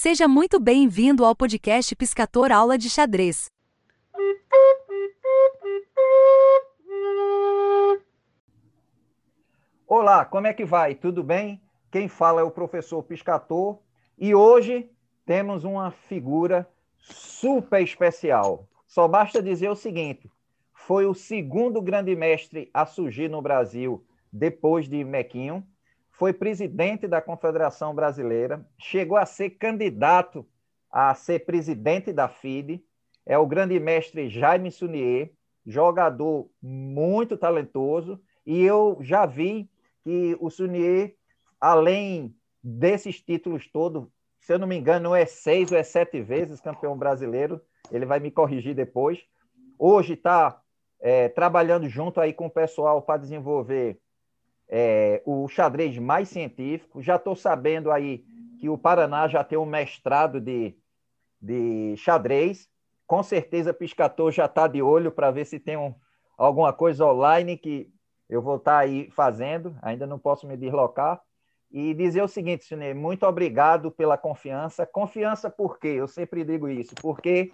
Seja muito bem-vindo ao podcast Piscator Aula de Xadrez. Olá, como é que vai? Tudo bem? Quem fala é o professor Piscator e hoje temos uma figura super especial. Só basta dizer o seguinte: foi o segundo grande mestre a surgir no Brasil depois de Mequinho foi presidente da Confederação Brasileira, chegou a ser candidato a ser presidente da FIDE, é o grande mestre Jaime Sunier, jogador muito talentoso, e eu já vi que o Sunier, além desses títulos todos, se eu não me engano, é seis ou é sete vezes campeão brasileiro, ele vai me corrigir depois. Hoje está é, trabalhando junto aí com o pessoal para desenvolver é, o xadrez mais científico. Já estou sabendo aí que o Paraná já tem um mestrado de, de xadrez. Com certeza, Piscator já está de olho para ver se tem um, alguma coisa online que eu vou estar tá aí fazendo. Ainda não posso me deslocar. E dizer o seguinte, Sinê, muito obrigado pela confiança. Confiança por quê? Eu sempre digo isso, porque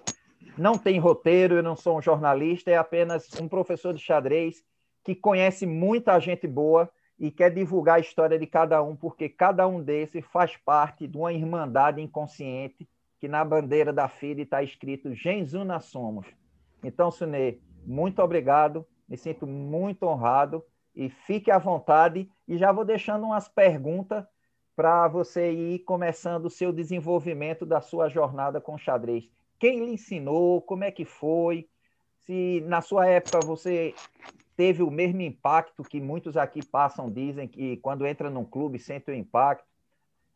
não tem roteiro, eu não sou um jornalista, é apenas um professor de xadrez que conhece muita gente boa e quer divulgar a história de cada um, porque cada um desses faz parte de uma irmandade inconsciente que na bandeira da FIDE está escrito Genzuna Somos. Então, Sunê, muito obrigado, me sinto muito honrado e fique à vontade e já vou deixando umas perguntas para você ir começando o seu desenvolvimento da sua jornada com xadrez. Quem lhe ensinou? Como é que foi? Se na sua época você teve o mesmo impacto que muitos aqui passam, dizem que quando entra num clube sente o impacto.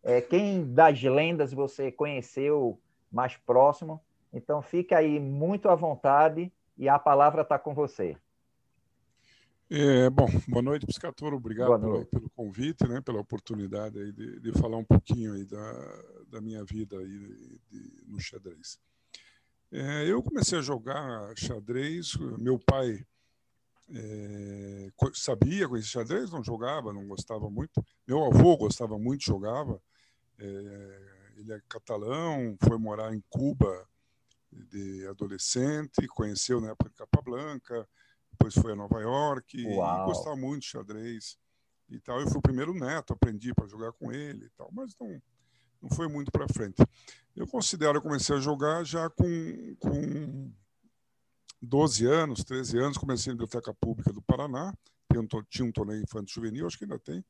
É, quem das lendas você conheceu mais próximo? Então fique aí muito à vontade e a palavra está com você. É, bom, boa noite, Piscator. Obrigado noite. Pelo, pelo, convite, né, pela oportunidade aí de, de falar um pouquinho aí da, da minha vida aí de, de, no xadrez. É, eu comecei a jogar xadrez. Meu pai é, sabia conhecer xadrez, não jogava, não gostava muito. Meu avô gostava muito, jogava. É, ele é catalão, foi morar em Cuba de adolescente, conheceu na época de Capablanca, depois foi a Nova York Uau. e gostava muito de xadrez e tal. Eu fui o primeiro neto, aprendi para jogar com ele e tal, mas não, não foi muito para frente. Eu considero que comecei a jogar já com, com 12 anos, 13 anos, comecei na Biblioteca Pública do Paraná, tinha um torneio infantil juvenil, acho que ainda tem.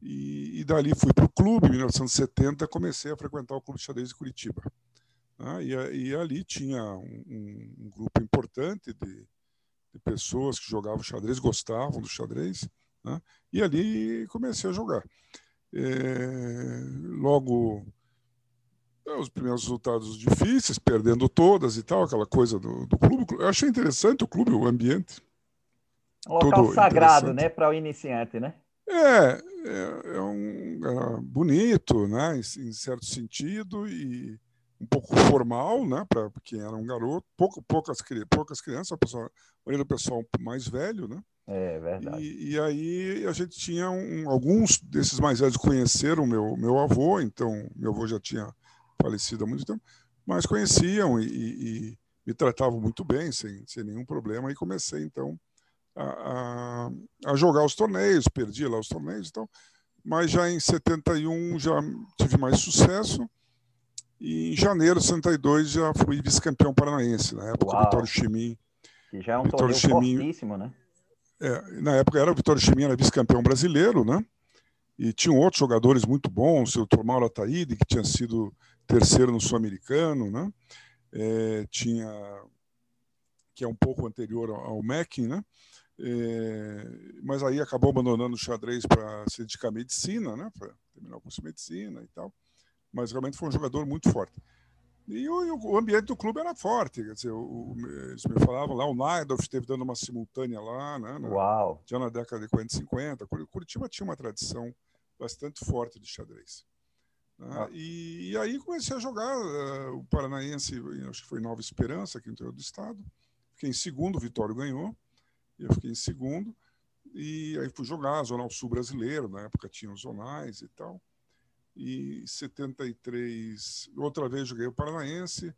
E, e dali fui para o clube, em 1970, comecei a frequentar o Clube de Xadrez de Curitiba. Ah, e, e, ali tinha um, um grupo importante de, de, pessoas que jogavam xadrez, gostavam do xadrez, né? e ali comecei a jogar. É, logo os primeiros resultados difíceis, perdendo todas e tal, aquela coisa do, do clube. Eu achei interessante o clube, o ambiente. Um local sagrado, né, para o iniciante, né? É, é, é um é bonito, né, em, em, certo sentido e um pouco formal, né, para quem era um garoto. Pouco, poucas, poucas crianças, a pessoa, a do pessoal mais velho, né? É verdade. E, e aí a gente tinha um, alguns desses mais velhos conheceram meu meu avô, então meu avô já tinha falecido há muito tempo, mas conheciam e, e, me tratavam muito bem, sem, sem nenhum problema, e comecei então a, a, a, jogar os torneios, perdi lá os torneios, então, mas já em 71 já tive mais sucesso, e em janeiro de 62 já fui vice-campeão paranaense, na época Uau. Vitório Chimin. Que já é um Vitório torneio fortíssimo, né? É, na época era o Vitório Chimin, era vice-campeão brasileiro, né? E tinham outros jogadores muito bons, o. Mauro Ataíde, que tinha sido terceiro no Sul-Americano, né? É, tinha que é um pouco anterior ao Mackin, né? É, mas aí acabou abandonando o xadrez para se dedicar à medicina, né? Para terminar o curso de medicina e tal. Mas realmente foi um jogador muito forte. E o, o ambiente do clube era forte, quer dizer, o, eles me falavam lá, o Naidorf esteve dando uma simultânea lá, né? Na, Uau! Já na década de 40 e 50. Curitiba tinha uma tradição bastante forte de xadrez. Ah. E, e, aí comecei a jogar uh, o Paranaense, acho que foi Nova Esperança, aqui no interior do estado. Fiquei em segundo, o Vitório ganhou. Eu fiquei em segundo. E aí fui jogar Zonal Sul Brasileiro, na época tinha os zonais e tal. e 73 outra vez joguei o Paranaense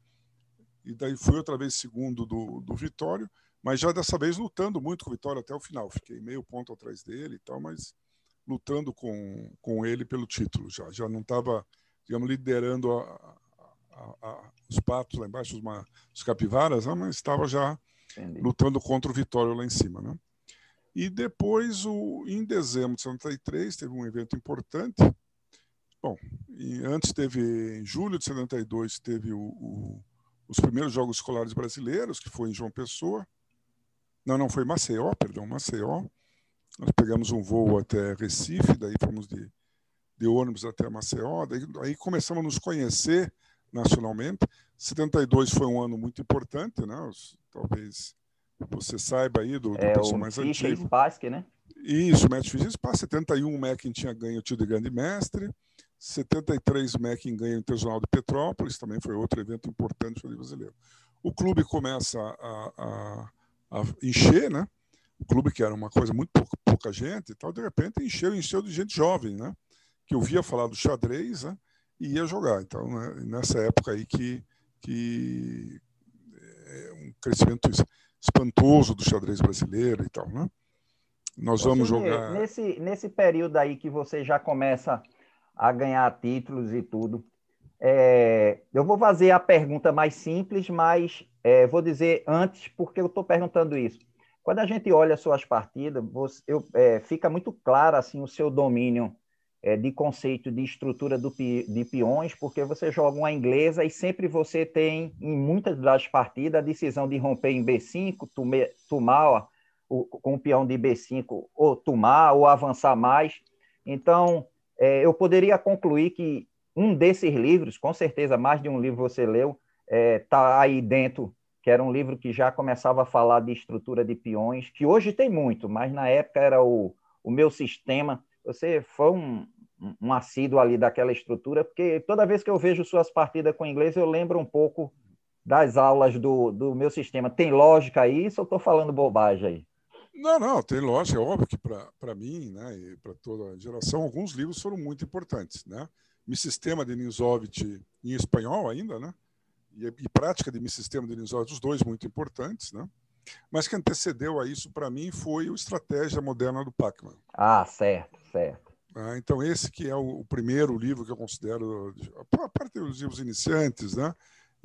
e daí fui outra vez segundo do, do Vitório, mas já dessa vez lutando muito com o Vitório até o final. Fiquei meio ponto atrás dele e tal, mas lutando com, com ele pelo título já. Já não estava, digamos, liderando a, a, a, os patos lá embaixo, os, uma, os capivaras, né? mas estava já Entendi. lutando contra o Vitório lá em cima. Né? E depois, o, em dezembro de 73, teve um evento importante. Bom, antes teve, em julho de 72, teve o, o os primeiros Jogos Escolares Brasileiros, que foi em João Pessoa. Não, não, foi Maceió, perdão, Maceió. Nós pegamos um voo até Recife, daí fomos de, de ônibus até Maceió, daí, aí começamos a nos conhecer nacionalmente. 72 foi um ano muito importante, né? Os, talvez você saiba aí do, do é, pessoal mais Fischer antigo. Spassky, né? Isso, o Mestre Fischer Spassky. 71 o Mackin tinha ganho o tio de grande mestre. 73 o Mackin ganha o Internacional de Petrópolis, também foi outro evento importante para o brasileiro. O clube começa a, a, a, encher, né? O clube que era uma coisa muito pouca, pouca gente e tal, de repente encheu, encheu de gente jovem, né? Que ouvia falar do xadrez, né? E ia jogar. Então, né? nessa época aí que, que é um crescimento espantoso do xadrez brasileiro e tal, né? Nós vamos jogar. Nesse, nesse período aí que você já começa a ganhar títulos e tudo. É, eu vou fazer a pergunta mais simples, mas é, vou dizer antes porque eu estou perguntando isso. Quando a gente olha suas partidas, você, eu, é, fica muito claro assim o seu domínio é, de conceito de estrutura do, de peões, porque você joga uma inglesa e sempre você tem, em muitas das partidas, a decisão de romper em B5, tomar o, com o peão de B5, ou tomar, ou avançar mais. Então, é, eu poderia concluir que um desses livros, com certeza mais de um livro você leu, está é, tá aí dentro, que era um livro que já começava a falar de estrutura de peões, que hoje tem muito, mas na época era o, o meu sistema. Você foi um, um assíduo ali daquela estrutura, porque toda vez que eu vejo suas partidas com inglês, eu lembro um pouco das aulas do, do meu sistema. Tem lógica isso ou estou falando bobagem aí? Não, não, tem lógica. É óbvio que para mim né, e para toda a geração, alguns livros foram muito importantes. Né? Mi Sistema de Nizovic em espanhol ainda, né? E, e Prática de Mi Sistema de Nizovic, os dois muito importantes. Né? Mas que antecedeu a isso para mim foi o Estratégia Moderna do Pacman. Ah, certo, certo. Ah, então, esse que é o, o, primeiro livro que eu considero, a parte dos livros iniciantes, né?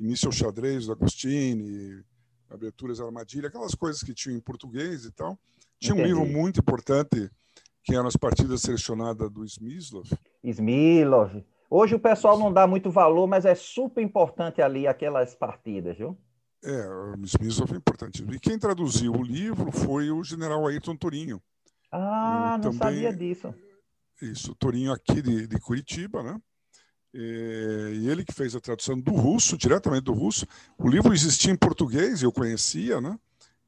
Início ao Xadrez, do Agostini, aberturas armadilha, aquelas coisas que tinham em português e tal. Tinha Entendi. um livro muito importante que eram as partidas selecionadas do Smyslov. Smyslov. Hoje o pessoal não dá muito valor, mas é super importante ali aquelas partidas, viu? É, o Smyslov é importante. E quem traduziu o livro foi o general Ayrton Torinho. Ah, não sabia disso. Isso, Torinho aqui de, de Curitiba, né? E ele que fez a tradução do russo, diretamente do russo. O livro existia em português, eu conhecia, né?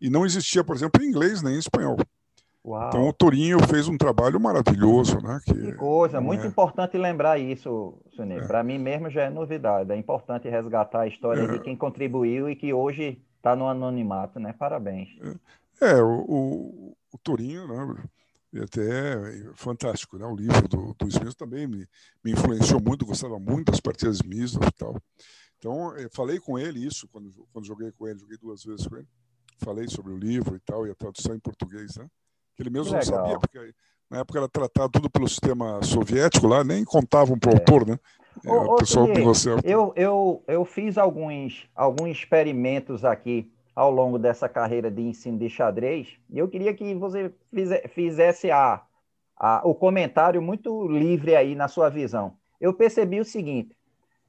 E não existia, por exemplo, em inglês nem em espanhol. Uau. Então o Torinho fez um trabalho maravilhoso, né? Que, que coisa, muito é... importante lembrar isso, Sunil. É. Para mim mesmo já é novidade. É importante resgatar a história é. de quem contribuiu e que hoje está no anonimato, né? Parabéns. É, é o, o, o Torinho, né? E até fantástico, né? O livro do, do Smith também me, me influenciou muito, gostava muito das partidas mistas e tal. Então, falei com ele isso quando, quando joguei com ele, joguei duas vezes com ele. Falei sobre o livro e tal, e a tradução em português, né? Que ele mesmo não sabia, porque na época era tratado tudo pelo sistema soviético lá, nem contavam para o é. autor, né? Ô, é, o pessoal que você... eu, eu, eu fiz alguns, alguns experimentos aqui ao longo dessa carreira de ensino de xadrez, e eu queria que você fizesse a, a, o comentário muito livre aí na sua visão. Eu percebi o seguinte: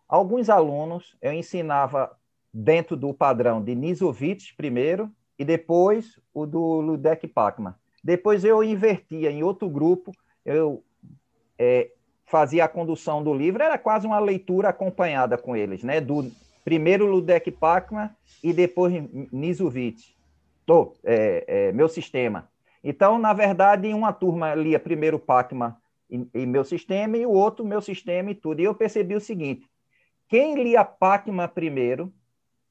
alguns alunos eu ensinava dentro do padrão de Nisovitz primeiro e depois o do Ludek Pacman. Depois eu invertia em outro grupo, eu é, fazia a condução do livro, era quase uma leitura acompanhada com eles, né? Do primeiro Ludek Pacman e depois Nizovic, oh, é, é, meu sistema. Então, na verdade, uma turma lia primeiro Pacman e, e, meu sistema e o outro meu sistema e tudo. E eu percebi o seguinte: quem lia Pacman primeiro,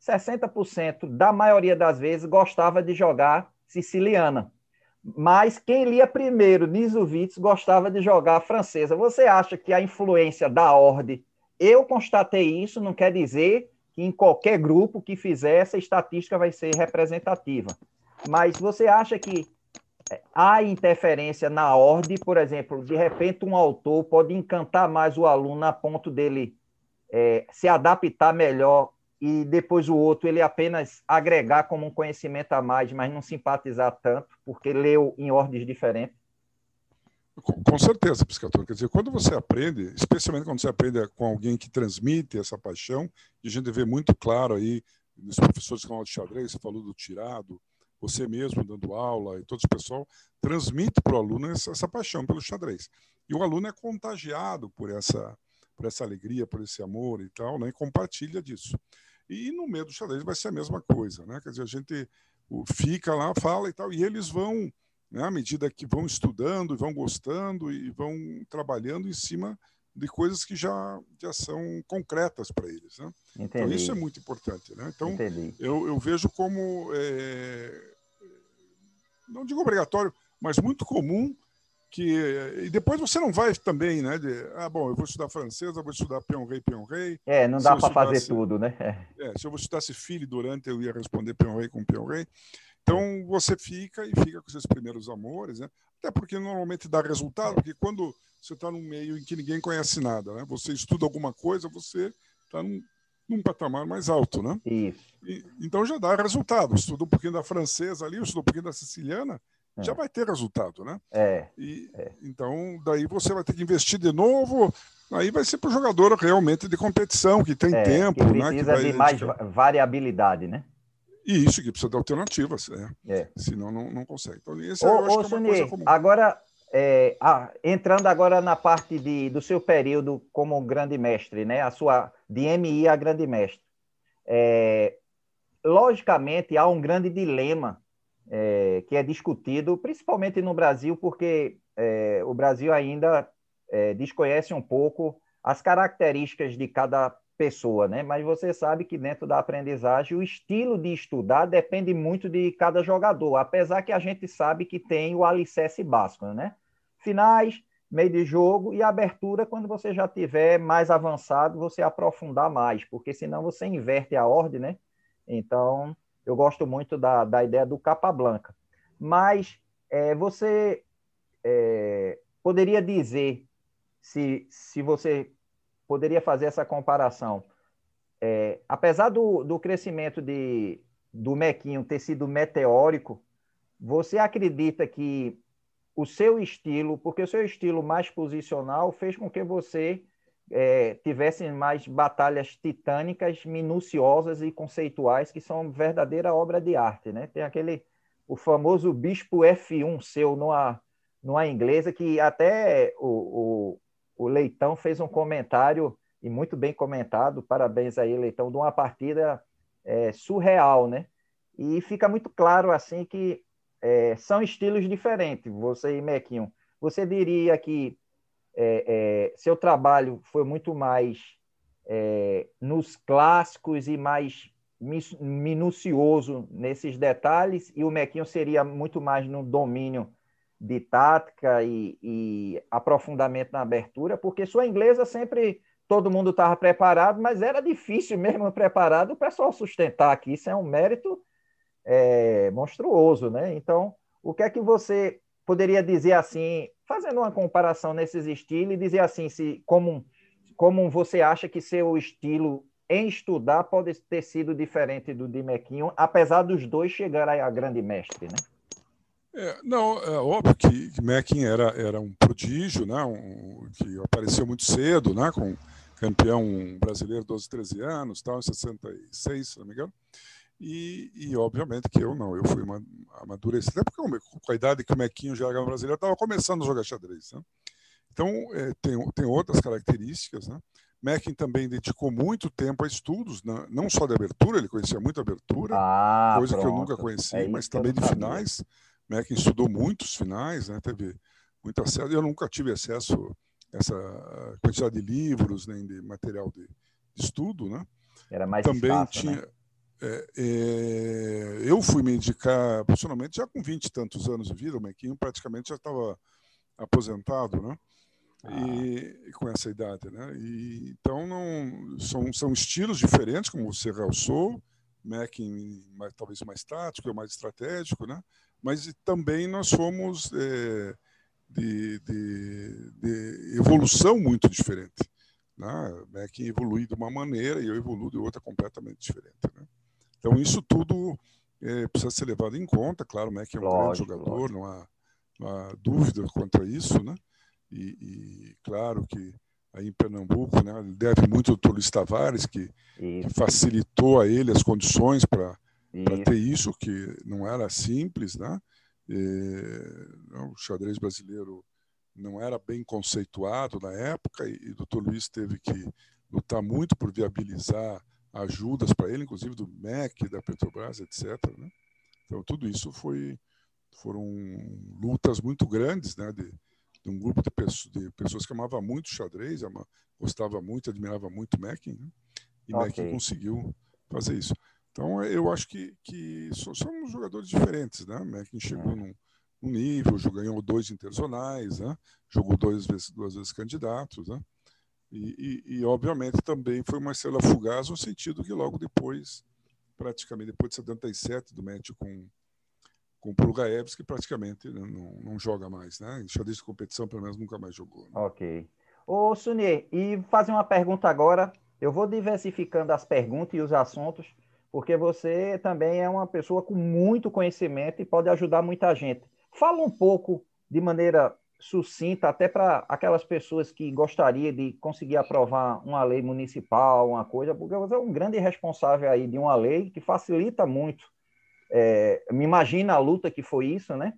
60% da maioria das vezes gostava de jogar siciliana. Mas quem lia primeiro Nisovitz gostava de jogar a francesa. Você acha que a influência da ordem? Eu constatei isso, não quer dizer que em qualquer grupo que fizer essa estatística vai ser representativa. Mas você acha que é, há interferência na ordem, por exemplo, de repente um autor pode encantar mais o aluno a ponto dele é, se adaptar melhor e depois o outro ele apenas agregar como um conhecimento a mais, mas não simpatizar tanto, porque leu em ordens diferentes? Com, certeza, piscator. Quer dizer, quando você aprende, especialmente quando você aprende com alguém que transmite essa paixão, e a gente vê muito claro aí nos professores de aula de xadrez, você falou do tirado, você mesmo dando aula e todo o pessoal, transmite para o aluno essa, essa paixão pelo xadrez. E o aluno é contagiado por essa, por essa alegria, por esse amor e tal, né? e compartilha disso. E no meio do xadrez vai ser a mesma coisa, né? Quer dizer, a gente fica lá, fala e tal, e eles vão, né, à medida que vão estudando, vão gostando e vão trabalhando em cima de coisas que já, já são concretas para eles. Né? Então, isso é muito importante. Né? Então, eu, eu, vejo como, é, não digo obrigatório, mas muito comum que e depois você não vai também, né? De, ah, bom, eu vou estudar francês, eu vou estudar peão rei, peão rei. É, não dá para fazer tudo, né? É, se eu estudasse filho durante, eu ia responder peão rei com peão rei. Então você fica e fica com seus primeiros amores, né? Até porque normalmente dá resultado, porque quando você está num meio em que ninguém conhece nada, né? Você estuda alguma coisa, você está num, num patamar mais alto, né? Isso. E, então já dá resultado. Estuda um pouquinho da francesa ali, estuda um pouquinho da siciliana, é. Já vai ter resultado, né? É. E, é. Então, daí você vai ter que investir de novo. Aí vai ser para o jogador realmente de competição, que tem é, tempo, que né? Que vai, de mais variabilidade, né? E isso, que precisa de alternativas, é. é. senão não, não consegue. Então, esse ô, ô, é comum. Agora, é, ah, entrando agora na parte de, do seu período como grande mestre, né? A sua de MI a grande mestre. É, logicamente, há um grande dilema é, que é discutido, principalmente no Brasil, porque é, o Brasil ainda é, desconhece um pouco as características de cada pessoa, né? Mas você sabe que dentro da aprendizagem o estilo de estudar depende muito de cada jogador, apesar que a gente sabe que tem o alicerce básico, né? Finais, meio de jogo e abertura quando você já tiver mais avançado, você aprofundar mais, porque senão você inverte a ordem, né? Então, eu gosto muito da, da ideia do capa blanca. Mas é, você é, poderia dizer, se, se você poderia fazer essa comparação, é, apesar do, do crescimento de, do Mequinho ter sido meteórico, você acredita que o seu estilo, porque o seu estilo mais posicional fez com que você é, tivessem mais batalhas titânicas, minuciosas e conceituais, que são verdadeira obra de arte. Né? Tem aquele, o famoso Bispo F1 seu numa, numa inglesa, que até o, o, o Leitão fez um comentário, e muito bem comentado, parabéns aí, Leitão, de uma partida é, surreal, né? E fica muito claro, assim, que é, são estilos diferentes, você e Mequinho. Você diria que é, é, seu trabalho foi muito mais é, nos clássicos e mais minucioso nesses detalhes, e o Mequinho seria muito mais no domínio de tática e, e aprofundamento na abertura, porque sua inglesa sempre todo mundo estava preparado, mas era difícil mesmo preparado o pessoal sustentar aqui. Isso é um mérito é, monstruoso, né? Então, o que é que você poderia dizer assim, fazendo uma comparação nesses estilos e dizer assim, se como, como você acha que seu estilo em estudar pode ter sido diferente do de Mequinho, apesar dos dois chegarem a grande mestre, né? É, não, é óbvio que, que Meckin era, era um prodígio, né? Um, que apareceu muito cedo, né? Com campeão brasileiro 12, 13 anos, tal, em 66, se não me engano. E, e, obviamente que eu não, eu fui amadurecido, até porque com a idade que o Mequinho jogava no brasileiro, estava começando a jogar xadrez. Né? Então, é, tem, tem outras características. Né? Meckin também dedicou muito tempo a estudos, né? não só de abertura, ele conhecia muito abertura, ah, coisa pronto. que eu nunca conheci, é mas também de finais. Meckin estudou muitos finais, né? teve muito acesso. Eu nunca tive acesso a essa quantidade de livros, nem de material de, de estudo. Né? Era mais também espaço, tinha. Né? É, é, eu fui me indicar profissionalmente já com 20 e tantos anos de vida, o Mequinho praticamente já estava aposentado, né? Ah. E, com essa idade, né? E, então não são, são estilos diferentes, como você realçou, Mackin mais, talvez mais tático, mais estratégico, né? Mas também nós fomos é, de, de, de, evolução muito diferente. Né? Mackin evolui de uma maneira e eu evoluo de outra completamente diferente. Né? Então isso tudo é, precisa ser levado em conta. Claro, o Mac é um lógico, grande jogador, não há, não há, dúvida quanto a isso, né? E, e, claro que aí em Pernambuco, né, ele deve muito ao Dr. Luiz Tavares, que, que, facilitou a ele as condições para ter isso, que não era simples, né? E, o xadrez brasileiro não era bem conceituado na época e, e o Dr. Luiz teve que lutar muito por viabilizar ajudas para ele, inclusive do MEC, da Petrobras, etc. Né? Então, tudo isso foi, foram lutas muito grandes né, de, de um grupo de pessoas, de pessoas que amava muito xadrez, ama, gostava muito, admirava muito Mackin, né? e okay. Mackin conseguiu fazer isso. Então, eu acho que, que somos jogadores diferentes. Né? Mackin chegou é. num, num nível, ganhou dois interzonais, né? jogou duas vezes, duas vezes candidatos. Né? E, e, e, obviamente, também foi uma estrela fugaz no sentido que logo depois, praticamente depois de 77, do match com, com o Pulgaevski, praticamente né, não, não joga mais. Né? Em xadrez de competição, pelo menos, nunca mais jogou. Né? Ok. Ô, Sunier, e fazer uma pergunta agora. Eu vou diversificando as perguntas e os assuntos, porque você também é uma pessoa com muito conhecimento e pode ajudar muita gente. Fala um pouco, de maneira sucinta até para aquelas pessoas que gostariam de conseguir aprovar uma lei municipal, uma coisa, porque você é um grande responsável aí de uma lei que facilita muito. É, me imagina a luta que foi isso, né?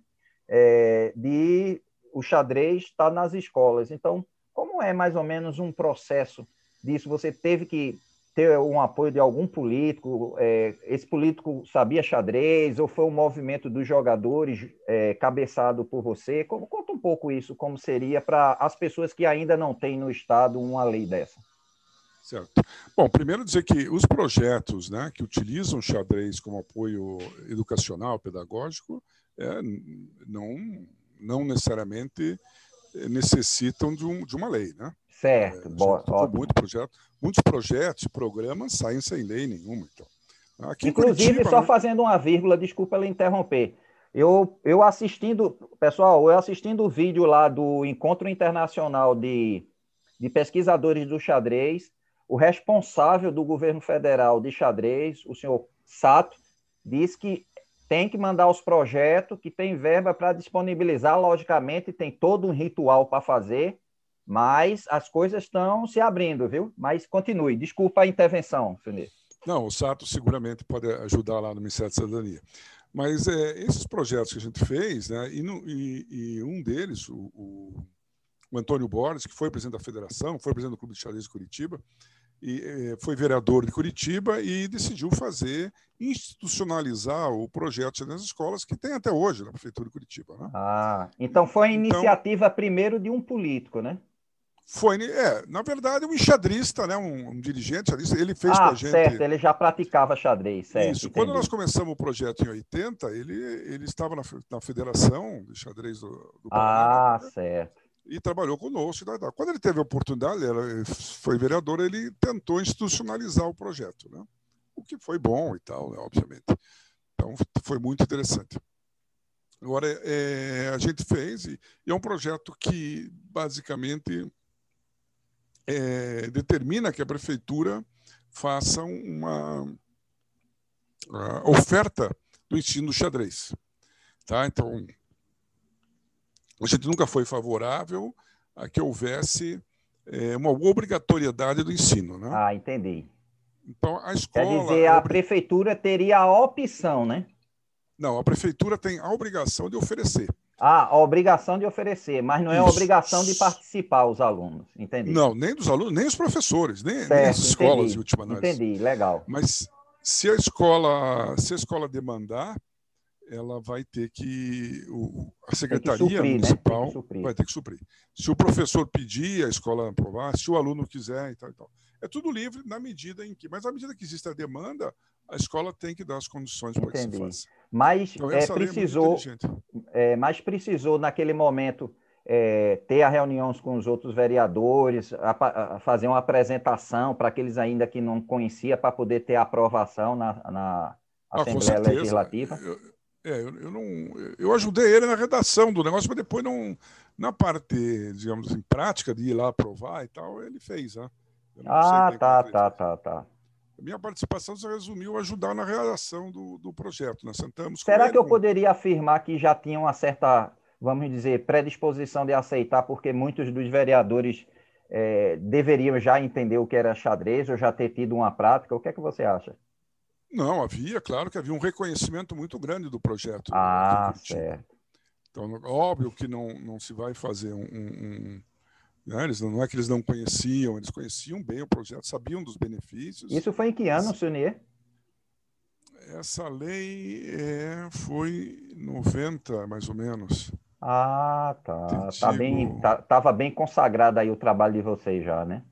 É, de o xadrez estar tá nas escolas. Então, como é mais ou menos um processo disso? Você teve que ter um apoio de algum político? É, esse político sabia xadrez ou foi um movimento dos jogadores é, cabeçado por você? Como, conta um pouco isso, como seria para as pessoas que ainda não têm no Estado uma lei dessa. Certo. Bom, primeiro dizer que os projetos né, que utilizam xadrez como apoio educacional, pedagógico, é, não, não necessariamente necessitam de, um, de uma lei, né? Certo, é, boa. Muito projeto, muitos projetos, programas saem sem lei nenhuma. Então. Aqui Inclusive, Curitiba, só né? fazendo uma vírgula, desculpa ela interromper. Eu, eu assistindo, pessoal, eu assistindo o vídeo lá do Encontro Internacional de, de Pesquisadores do Xadrez, o responsável do governo federal de xadrez, o senhor Sato, disse que tem que mandar os projetos, que tem verba para disponibilizar, logicamente, tem todo um ritual para fazer, mas as coisas estão se abrindo, viu? Mas continue. Desculpa a intervenção, Funir. Não, o Sato seguramente pode ajudar lá no Ministério da Cidadania. Mas é, esses projetos que a gente fez, né, e, no, e, e um deles, o, o, o, Antônio Borges, que foi presidente da federação, foi presidente do Clube de Xadrez de Curitiba, e é, foi vereador de Curitiba e decidiu fazer, institucionalizar o projeto nas escolas, que tem até hoje na Prefeitura de Curitiba. Né? Ah, então foi a então iniciativa então, primeiro de um político, né? Foi, é, na verdade, um enxadrista, né, um, um dirigente xadrista, ele fez ah, com a gente. Certo, ele já praticava xadrez, certo. Isso, entendi. quando nós começamos o projeto em 80, ele, ele estava na, na Federação de Xadrez do, do Paraná. Ah, né, certo. E trabalhou conosco. Quando ele teve a oportunidade, ele foi vereador, ele tentou institucionalizar o projeto, né? o que foi bom e tal, né, obviamente. Então, foi muito interessante. Agora, é, a gente fez, e, e é um projeto que, basicamente, é, determina que a prefeitura faça uma oferta do ensino xadrez. Tá? Então, a gente nunca foi favorável a que houvesse é, uma obrigatoriedade do ensino. Né? Ah, entendi. Então, a escola. Quer dizer, a prefeitura teria a opção, né? Não, a prefeitura tem a obrigação de oferecer. Ah, a obrigação de oferecer, mas não é a obrigação de participar os alunos, entendi. Não, nem dos alunos, nem os professores, nem, certo, nem as escolas entendi, de última análise. Entendi, legal. Mas se a escola, se a escola demandar, ela vai ter que o, a secretaria suprir, né? municipal né? ter vai ter que suprir. Se o professor pedir, a escola aprovar, se o aluno quiser e tal, e tal. É tudo livre na medida em que, mas à medida que existe a demanda, a escola tem que dar as condições para que se faça. Mas então, é, precisou, é, mas precisou naquele momento é, ter a reuniões com os outros vereadores, a, a fazer uma apresentação para aqueles ainda que não conhecia para poder ter aprovação na, na ah, Assembleia Legislativa. Eu, é, eu, eu, não, eu ajudei ele na redação do negócio, mas depois não, na parte, digamos assim, prática de ir lá aprovar e tal, ele fez, né? Ah, tá, tá, tá, tá. Minha participação se resumiu a ajudar na realização do, do projeto. Nós sentamos Será que eu poderia afirmar que já tinha uma certa, vamos dizer, predisposição de aceitar, porque muitos dos vereadores é, deveriam já entender o que era xadrez ou já ter tido uma prática? O que é que você acha? Não, havia, claro que havia um reconhecimento muito grande do projeto. Ah, certo. Então, óbvio que não, não se vai fazer um. um, né? eles, não é que eles não conheciam, eles conheciam bem o projeto, sabiam dos benefícios. Isso foi em que ano, Sunier? Essa lei é, foi 90, mais ou menos. Ah, tá. Tá bem, tá, bem consagrado aí o trabalho de vocês já, né?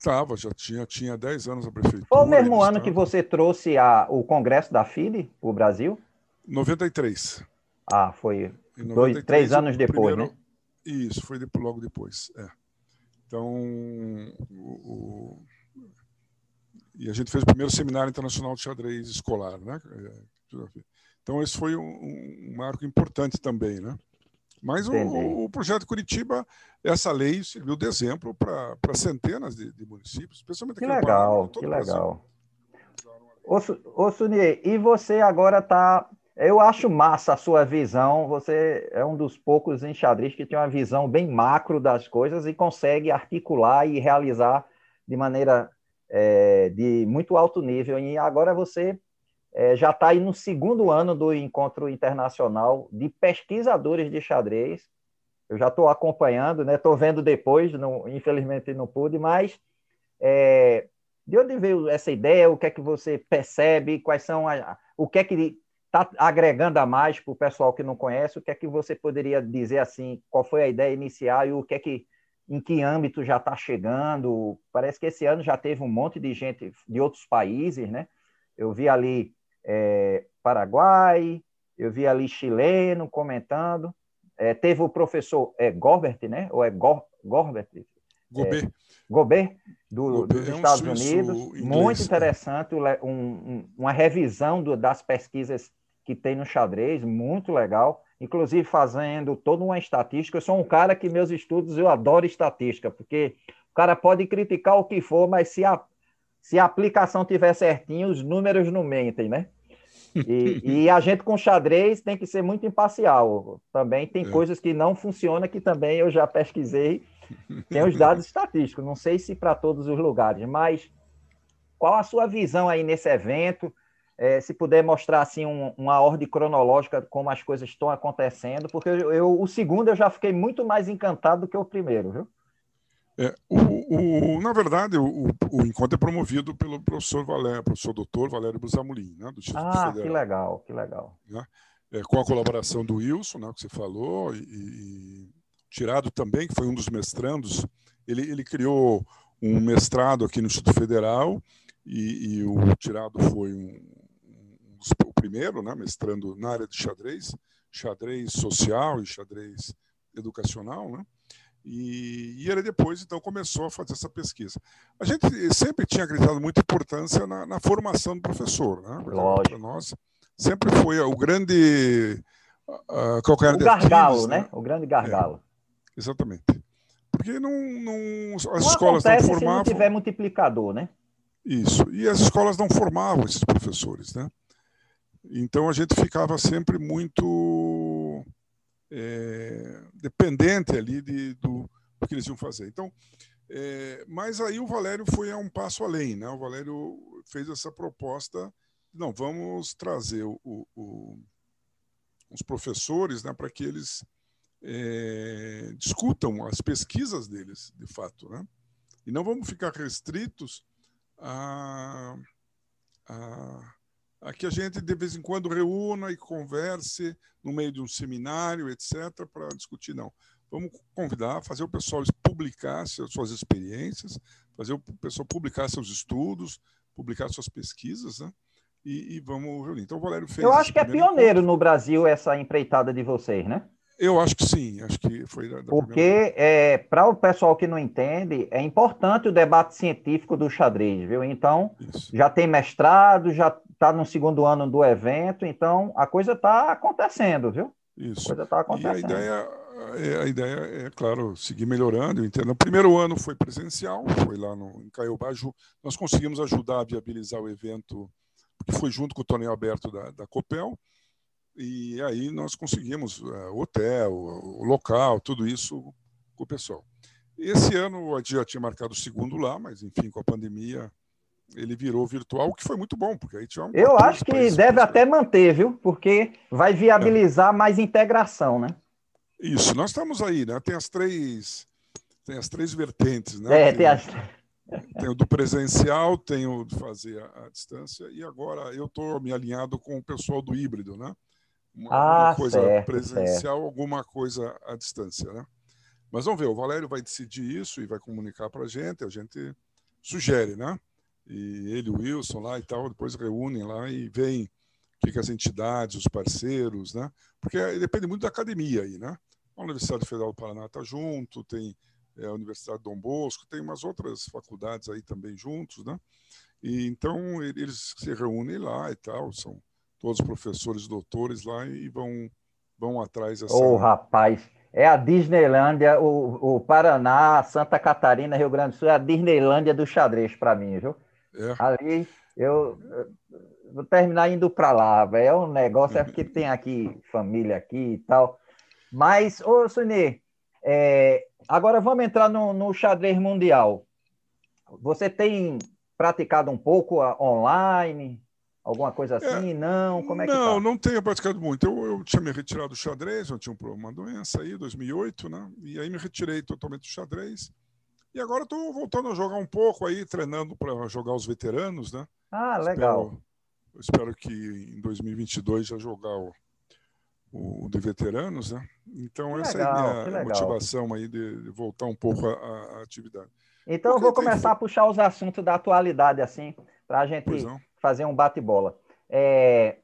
Estava, já tinha, tinha 10 anos a prefeitura. Foi o mesmo ano que você trouxe a, o congresso da FIDE para o Brasil? 93. Ah, foi 93, dois, três anos depois, primeiro, né? Isso, foi logo depois. É. Então, o, o, e a gente fez o primeiro seminário internacional de xadrez escolar, né? É, então, esse foi um, um marco importante também, né? Mas o, o, projeto Curitiba, essa lei serviu de exemplo para centenas de, de, municípios, especialmente aqui que legal, no que legal. Ô, ô e você agora está... Eu acho massa a sua visão. Você é um dos poucos enxadristas que tem uma visão bem macro das coisas e consegue articular e realizar de maneira é, de muito alto nível. E agora você é, já está aí no segundo ano do encontro internacional de pesquisadores de xadrez. Eu já estou acompanhando, né? Estou vendo depois, não, infelizmente não pude, mas é, de onde veio essa ideia? O que é que você percebe? Quais são a, o que é que está agregando a mais para o pessoal que não conhece? O que é que você poderia dizer assim? Qual foi a ideia inicial e o que é que em que âmbito já está chegando? Parece que esse ano já teve um monte de gente de outros países, né? Eu vi ali é, Paraguai, eu vi ali chileno comentando. É, teve o professor é, Gorbert, né? Ou é Gor, Gorbert? Gobert. É, Gobert, do, Gobert dos é Estados um Unidos. Inglês, Muito interessante, um, um, uma revisão do, das pesquisas que tem no xadrez, muito legal. Inclusive fazendo toda uma estatística. Eu sou um cara que meus estudos eu adoro estatística, porque o cara pode criticar o que for, mas se a, se a aplicação tiver certinho, os números não mentem, né? E, e, a gente com xadrez tem que ser muito imparcial. Também tem é. coisas que não funcionam, que também eu já pesquisei. Tem os dados estatísticos, não sei se para todos os lugares, mas qual a sua visão aí nesse evento? É, se puder mostrar assim um, uma ordem cronológica como as coisas estão acontecendo, porque eu, eu, o segundo eu já fiquei muito mais encantado do que o primeiro, viu? É, o, o, na verdade, o, o, encontro é promovido pelo professor Valério, professor doutor Valério Busamulin, né, do Instituto ah, Federal. que legal, que legal. Né, é, com a colaboração do Wilson, né, que você falou, e, e, Tirado também, que foi um dos mestrandos, ele, ele criou um mestrado aqui no Instituto Federal, e, e o Tirado foi um, um dos, o primeiro, né, mestrando na área de xadrez, xadrez social e xadrez educacional, né? E, e, ele depois, então, começou a fazer essa pesquisa. A gente sempre tinha acreditado muita importância na, na formação do professor. Né? Para nós, sempre foi o grande uh, calcanhar o gargalo, né? né? O grande gargalo. É, exatamente. Porque não, não, as não escolas não formavam... se não tiver multiplicador, né? Isso. E as escolas não formavam esses professores, né? Então, a gente ficava sempre muito é, dependente ali de, do, do, que eles iam fazer. Então, é, mas aí o Valério foi a um passo além, né? O Valério fez essa proposta, não, vamos trazer o, o, os professores, né, para que eles é, discutam as pesquisas deles, de fato, né? E não vamos ficar restritos a, a, a que a gente de vez em quando reúna e converse no meio de um seminário, etc., para discutir. Não. Vamos convidar, fazer o pessoal publicar suas experiências, fazer o pessoal publicar seus estudos, publicar suas pesquisas, né? E, e vamos reunir. Então, o Valério fez. Eu acho que é pioneiro no Brasil essa empreitada de vocês, né? Eu acho que sim, acho que foi Porque, é, para o pessoal que não entende, é importante o debate científico do xadrez, viu? Então, Isso. já tem mestrado, já está no segundo ano do evento, então a coisa está acontecendo, viu? Isso. A coisa está acontecendo. E a ideia, é, a ideia é, claro, seguir melhorando. entendo. O primeiro ano foi presencial, foi lá no, em Caiobá. Nós conseguimos ajudar a viabilizar o evento, que foi junto com o torneio aberto da, da Copel e aí nós conseguimos uh, hotel, o local, tudo isso com o pessoal. Esse ano a gente já tinha marcado o segundo lá, mas enfim, com a pandemia ele virou virtual, o que foi muito bom, porque aí tinha um Eu acho que deve até manter, viu? Porque vai viabilizar é. mais integração, né? Isso, nós estamos aí, né? Tem as três, tem as três vertentes, né? É, tem, tem as... Tem o do presencial, tem o de fazer a, a distância, e agora eu estou me alinhado com o pessoal do híbrido, né? Uma, ah, coisa certo, presencial, certo. alguma coisa à distância, né? Mas vamos ver, o Valério vai decidir isso e vai comunicar para a gente, a gente sugere, né? E ele, o Wilson lá e tal, depois reúnem lá e veem o que, que as entidades, os parceiros, né? Porque depende muito da academia aí, né? A Universidade Federal do Paraná está junto, tem é, a Universidade Dom Bosco, tem umas outras faculdades aí também juntos, né? E então eles se reúnem lá e tal, são todos os professores doutores lá e vão, vão atrás dessa. Ô, oh, rapaz, é a Disneylândia, o, o Paraná, Santa Catarina, Rio Grande do Sul, é a Disneylândia do xadrez para mim, viu? É. Ali eu, vou terminar indo para lá, velho. É um negócio, é porque tem aqui família aqui e tal. Mas, ô Sunê, é, agora vamos entrar no, no xadrez mundial. Você tem praticado um pouco online? Alguma coisa é, assim? É, não? Como é que Não, tá? não tenho praticado muito. Eu, eu tinha me retirado do xadrez, eu tinha uma doença aí, 2008, né? E aí me retirei totalmente do xadrez. E agora estou voltando a jogar um pouco aí, treinando para jogar os veteranos, né? Ah, legal. Espero, espero que em 2022 já jogar o, o de veteranos, né? Então que essa legal, é a minha motivação aí de, de voltar um pouco à atividade. Então eu vou começar a puxar os assuntos da atualidade, assim, para a gente fazer um bate-bola. É,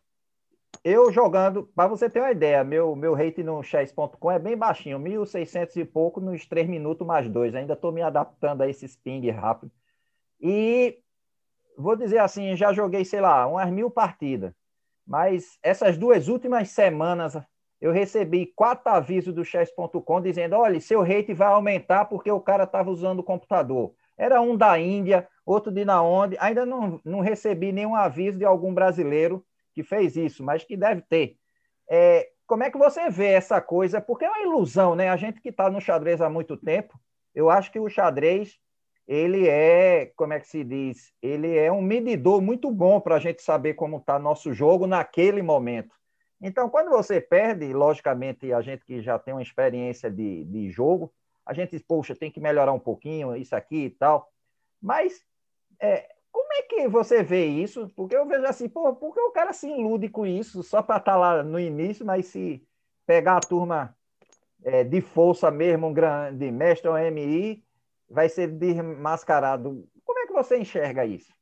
eu jogando, para você ter uma ideia, meu, meu rate no chess.com é bem baixinho, 1.600 e pouco nos 3 minutos mais 2. Ainda estou me adaptando a esse ping rápido. E vou dizer assim, já joguei, sei lá, umas mil partidas. Mas essas duas últimas semanas eu recebi quatro avisos do chess.com dizendo: olha, seu rate vai aumentar porque o cara estava usando o computador. Era um da Índia, outro de na onde. Ainda não, não recebi nenhum aviso de algum brasileiro que fez isso, mas que deve ter. É, como é que você vê essa coisa? Porque é uma ilusão, né? A gente que está no xadrez há muito tempo, eu acho que o xadrez ele é, como é que se diz? Ele é um medidor muito bom para a gente saber como está nosso jogo naquele momento. Então, quando você perde, logicamente, a gente que já tem uma experiência de, de jogo, a gente poxa, tem que melhorar um pouquinho isso aqui e tal. Mas é, como é que você vê isso? Porque eu vejo assim, pô, por que o cara se ilude com isso só para estar tá lá no início, mas se pegar a turma é, de força mesmo, um grande mestre, um MI, vai ser desmascarado. Como é que você enxerga isso?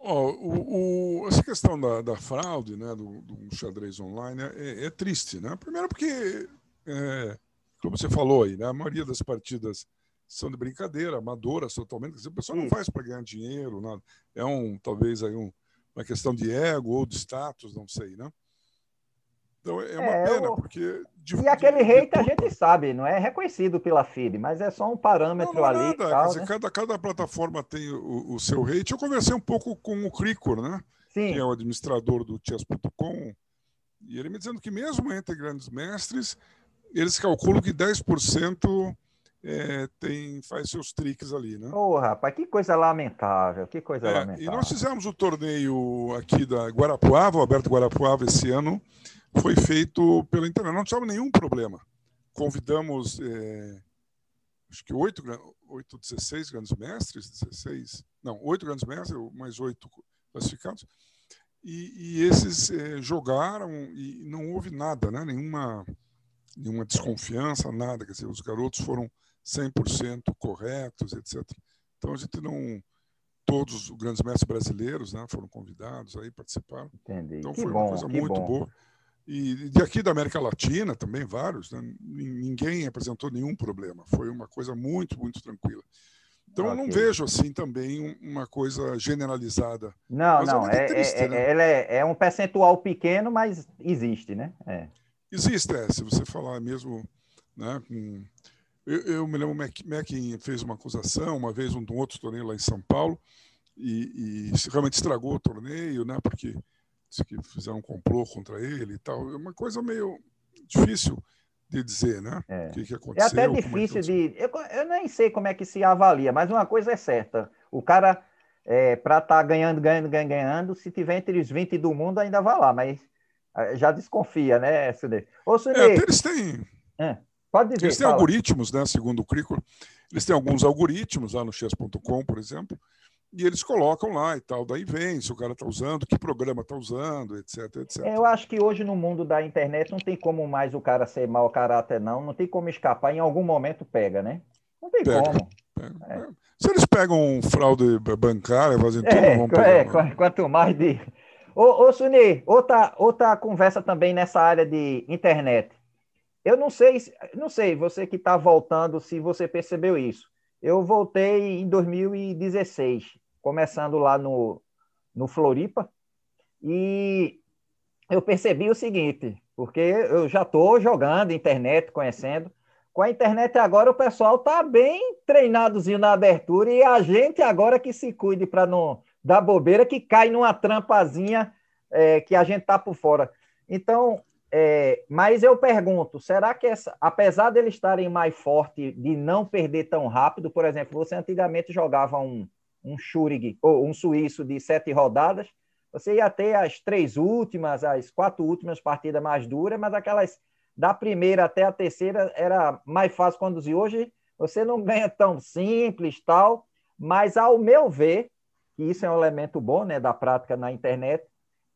Oh, o, o, essa questão da, da, fraude né, do, do xadrez online é, é, triste. Né? Primeiro porque é, como você falou aí, né? a maioria das partidas são de brincadeira, amadoras totalmente. Quer dizer, o pessoal não faz para ganhar dinheiro, nada. É um, talvez aí um, uma questão de ego ou de status, não sei, né? Então é uma é, pena, porque. De, e aquele de, hate a gente sabe, não é reconhecido pela FIDE, mas é só um parâmetro não, não é ali. Nada. Tal, dizer, né? cada, cada plataforma tem o, o, seu hate. Eu conversei um pouco com o Cricor, né? Sim. Que é o administrador do chess.com, e ele me dizendo que mesmo entre grandes mestres, eles calculam que 10% é, tem, faz seus triques ali, né? Ô, oh, rapaz, que coisa lamentável, que coisa é, lamentável. E nós fizemos o torneio aqui da Guarapuava, o Aberto Guarapuava, esse ano, foi feito pela internet, não tivemos nenhum problema. Convidamos, é, acho que oito, oito, 16 grandes mestres, 16, não, oito grandes mestres, mais oito classificados. E, e esses é, jogaram e não houve nada, né? nenhuma, nenhuma desconfiança, nada. Quer dizer, os garotos foram 100% corretos, etc. Então a gente não. Todos os grandes mestres brasileiros né, foram convidados aí participaram. Entendi. Então que foi bom, uma coisa muito bom. boa. E de aqui da América Latina também vários, né? ninguém apresentou nenhum problema. Foi uma coisa muito, muito tranquila. Então okay. eu não vejo assim também uma coisa generalizada. Não, mas não, é, é, triste, é, né? é, é, um percentual pequeno, mas existe, né? É. Existe, é. Se você falar mesmo, né, com... eu, eu, me lembro, o Mackin fez uma acusação uma vez um, um outro torneio lá em São Paulo e, e realmente estragou o torneio, né? Porque que fizeram um complô contra ele e tal. É uma coisa meio difícil de dizer, né? É. O que, que aconteceu. É até difícil é de. Eu, eu nem sei como é que se avalia, mas uma coisa é certa: o cara, é, para estar tá ganhando, ganhando, ganhando, ganhando, se tiver entre os 20 do mundo, ainda vai lá, mas ah, já desconfia, né, Sudê? Ô, Sudê, é, eles têm. É, pode dizer. Eles têm fala. algoritmos, né? Segundo o Crico, eles têm alguns algoritmos lá no chess.com, por exemplo, e eles colocam lá e tal. Daí vem se o cara está usando, que programa está usando, etc, etc. É, eu acho que hoje no mundo da internet não tem como mais o cara ser mau caráter, não. Não tem como escapar. Em algum momento pega, né? Não tem pega, como. Pega. É. Se eles pegam fraude bancária, fazem tudo, é, vão pegar, é, né? quanto mais de. Ô, ô Suni, outra, outra conversa também nessa área de internet. Eu não sei, não sei, você que está voltando, se você percebeu isso. Eu voltei em 2016, começando lá no, no Floripa, e eu percebi o seguinte, porque eu já estou jogando internet, conhecendo. Com a internet agora o pessoal está bem treinadozinho na abertura e a gente agora que se cuide para não dar bobeira, que cai numa trampazinha é, que a gente está por fora. Então, é, mas eu pergunto, será que essa, apesar de eles estarem mais fortes de não perder tão rápido, por exemplo, você antigamente jogava um, um Schurig ou um suíço de sete rodadas, você ia ter as três últimas, as quatro últimas partidas mais duras, mas aquelas da primeira até a terceira era mais fácil conduzir. Hoje você não ganha tão simples, tal, mas ao meu ver, que isso é um elemento bom, né, da prática na internet,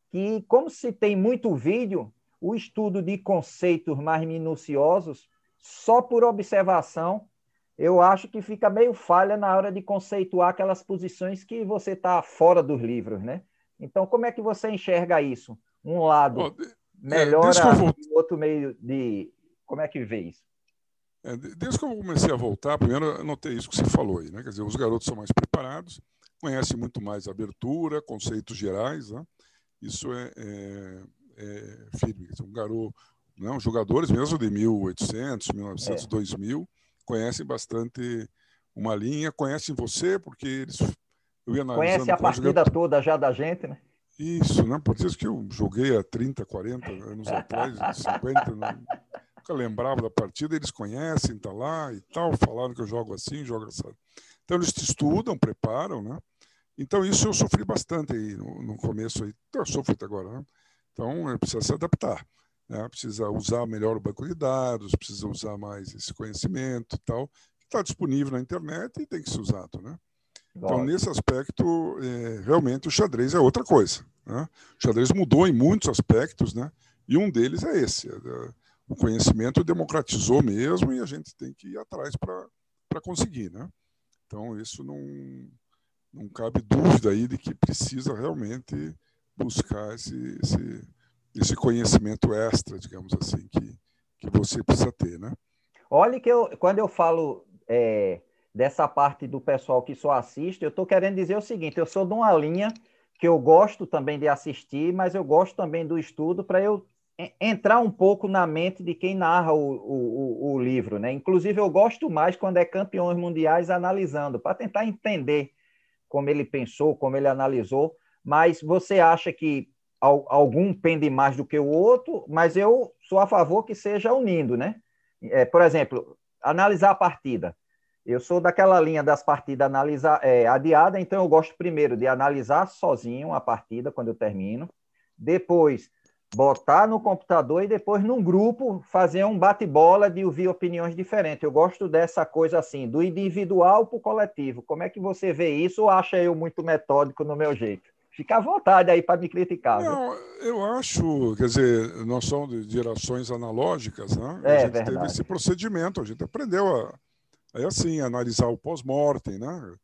que como se tem muito vídeo, o estudo de conceitos mais minuciosos, só por observação, eu acho que fica meio falha na hora de conceituar aquelas posições que você está fora dos livros, né? Então, como é que você enxerga isso? Um lado oh, melhora é, o outro meio de... Como é que vê isso? É, desde que eu comecei a voltar, primeiro eu notei isso que você falou aí, né? Quer dizer, os garotos são mais preparados, conhecem muito mais abertura, conceitos gerais, né? Isso é, é é, firme. Um garoto, não, jogadores mesmo de 1800, 1900, é. 2000 conhecem bastante uma linha, conhecem você porque eles eu ia Conhece a partida toda já da gente, né? Isso, né? Por isso que eu joguei há 30, 40 anos atrás, 50, não, nunca lembrava da partida, eles conhecem, tá lá e tal, falaram que eu jogo assim, jogo assim. Então eles estudam, preparam, né? Então isso eu sofri bastante aí no, no começo aí, eu sofro até agora, né? Então, precisa se adaptar. Né? Precisa usar melhor o banco de dados, precisa usar mais esse conhecimento e tal, que está disponível na internet e tem que ser usado. Né? Então, nesse aspecto, é, realmente o xadrez é outra coisa. Né? O xadrez mudou em muitos aspectos, né? e um deles é esse. É, o conhecimento democratizou mesmo e a gente tem que ir atrás para conseguir. Né? Então, isso não, não cabe dúvida aí de que precisa realmente buscar esse, esse, esse conhecimento extra, digamos assim, que, que você precisa ter, né? Olha que eu, quando eu falo é, dessa parte do pessoal que só assiste, eu estou querendo dizer o seguinte, eu sou de uma linha que eu gosto também de assistir, mas eu gosto também do estudo para eu entrar um pouco na mente de quem narra o, o, o, livro, né? Inclusive, eu gosto mais quando é campeões mundiais analisando, para tentar entender como ele pensou, como ele analisou, mas você acha que algum pende mais do que o outro, mas eu sou a favor que seja unindo, né? É, por exemplo, analisar a partida. Eu sou daquela linha das partidas analisar, é, adiada, então eu gosto primeiro de analisar sozinho a partida quando eu termino, depois botar no computador e depois num grupo fazer um bate-bola de ouvir opiniões diferentes. Eu gosto dessa coisa assim, do individual para o coletivo. Como é que você vê isso ou acha eu muito metódico no meu jeito? Fica à vontade aí para me criticar. Não, eu acho, quer dizer, nós somos de gerações analógicas, né? É, a gente verdade. teve esse procedimento, a gente aprendeu a, a assim, analisar o pós-mortem, né?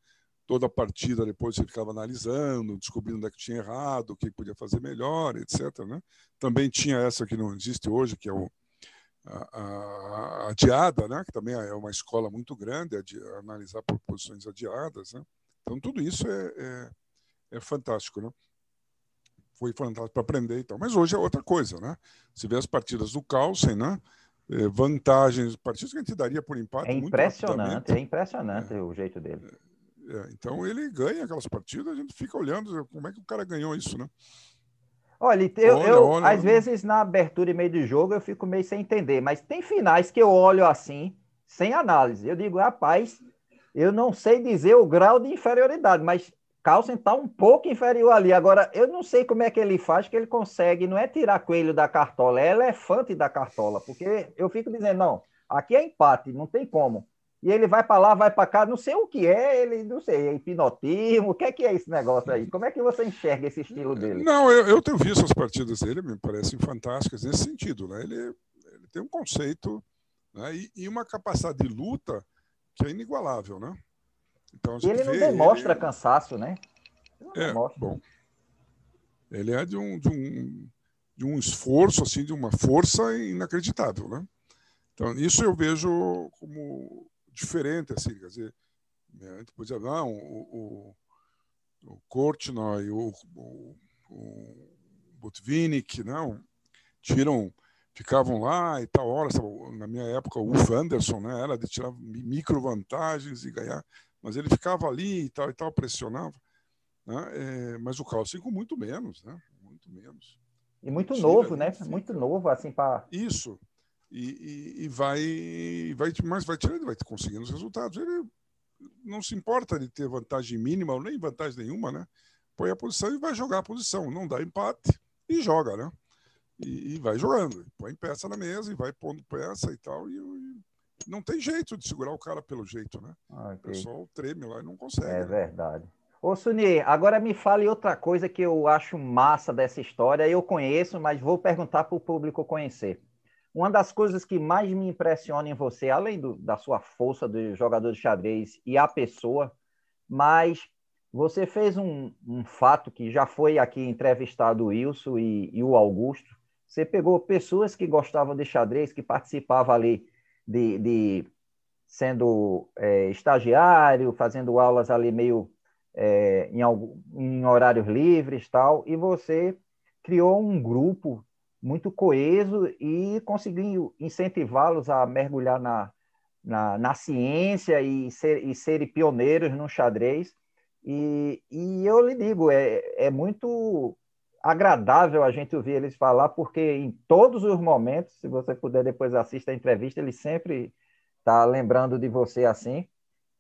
Toda a partida depois você ficava analisando, descobrindo onde é que tinha errado, o que podia fazer melhor, etc. Né? Também tinha essa que não existe hoje, que é o, a, a, a diada, né? que também é uma escola muito grande, a, a analisar proposições adiadas. Né? Então, tudo isso é, é é fantástico, né? Foi fantástico para aprender então. Mas hoje é outra coisa, né? Se vê as partidas do Carlsen, né? É, vantagens, partidas que a gente daria por empate. É impressionante, é impressionante é. o jeito dele. É, é, então ele ganha aquelas partidas, a gente fica olhando como é que o cara ganhou isso, né? Olha, eu, olha, eu olha, às vezes na abertura e meio de jogo eu fico meio sem entender, mas tem finais que eu olho assim, sem análise. Eu digo, rapaz, eu não sei dizer o grau de inferioridade, mas Carlsen está um pouco inferior ali. Agora, eu não sei como é que ele faz, que ele consegue, não é tirar coelho da cartola, é elefante da cartola, porque eu fico dizendo, não, aqui é empate, não tem como. E ele vai para lá, vai para cá, não sei o que é, ele não sei, é hipnotismo, o que é que é esse negócio aí? Como é que você enxerga esse estilo dele? Não, eu, eu tenho visto as partidas dele, me parecem fantásticas nesse sentido, né? Ele, ele tem um conceito né? e, e uma capacidade de luta que é inigualável, né? Então, e ele não demonstra ele... cansaço, né? é, demonstra. bom. Ele é de um, de, um, de um esforço, assim, de uma força inacreditável, né? Então, isso eu vejo como diferente, assim, quer dizer, né, a gente pode dizer, não, o, o, o Kortnoy, o, o, o Botvinnik, não, tiram, ficavam lá e tal hora, na minha época, o Uf Anderson, né, era de tirar micro vantagens e ganhar mas ele ficava ali e tal e tal, pressionava. Né? É, mas o Carlsen com muito menos, né? Muito menos. E muito Tira, novo, né? Fica... Muito novo, assim, para. Isso. E, e, e, vai, vai, mas vai tirando, vai conseguindo os resultados. Ele não se importa de ter vantagem mínima ou nem vantagem nenhuma, né? Põe a posição e vai jogar a posição. Não dá empate e joga, né? E, e vai jogando. Põe peça na mesa e vai pondo peça e tal. E, não tem jeito de segurar o cara pelo jeito, né? Ah, okay. O pessoal treme lá e não consegue. É né? verdade. Ô, Suni, agora me fale outra coisa que eu acho massa dessa história. Eu conheço, mas vou perguntar para o público conhecer. Uma das coisas que mais me impressiona em você, além do, da sua força de jogador de xadrez e a pessoa, mas você fez um, um fato que já foi aqui entrevistado o Wilson e, e o Augusto. Você pegou pessoas que gostavam de xadrez, que participavam ali de, de sendo é, estagiário, fazendo aulas ali meio é, em, em horários livres tal, e você criou um grupo muito coeso e conseguiu incentivá-los a mergulhar na, na, na, ciência e, ser, e serem pioneiros no xadrez. E, e eu lhe digo, é, é muito agradável a gente ouvir eles falar, porque em todos os momentos, se você puder depois assistir a entrevista, ele sempre está lembrando de você assim.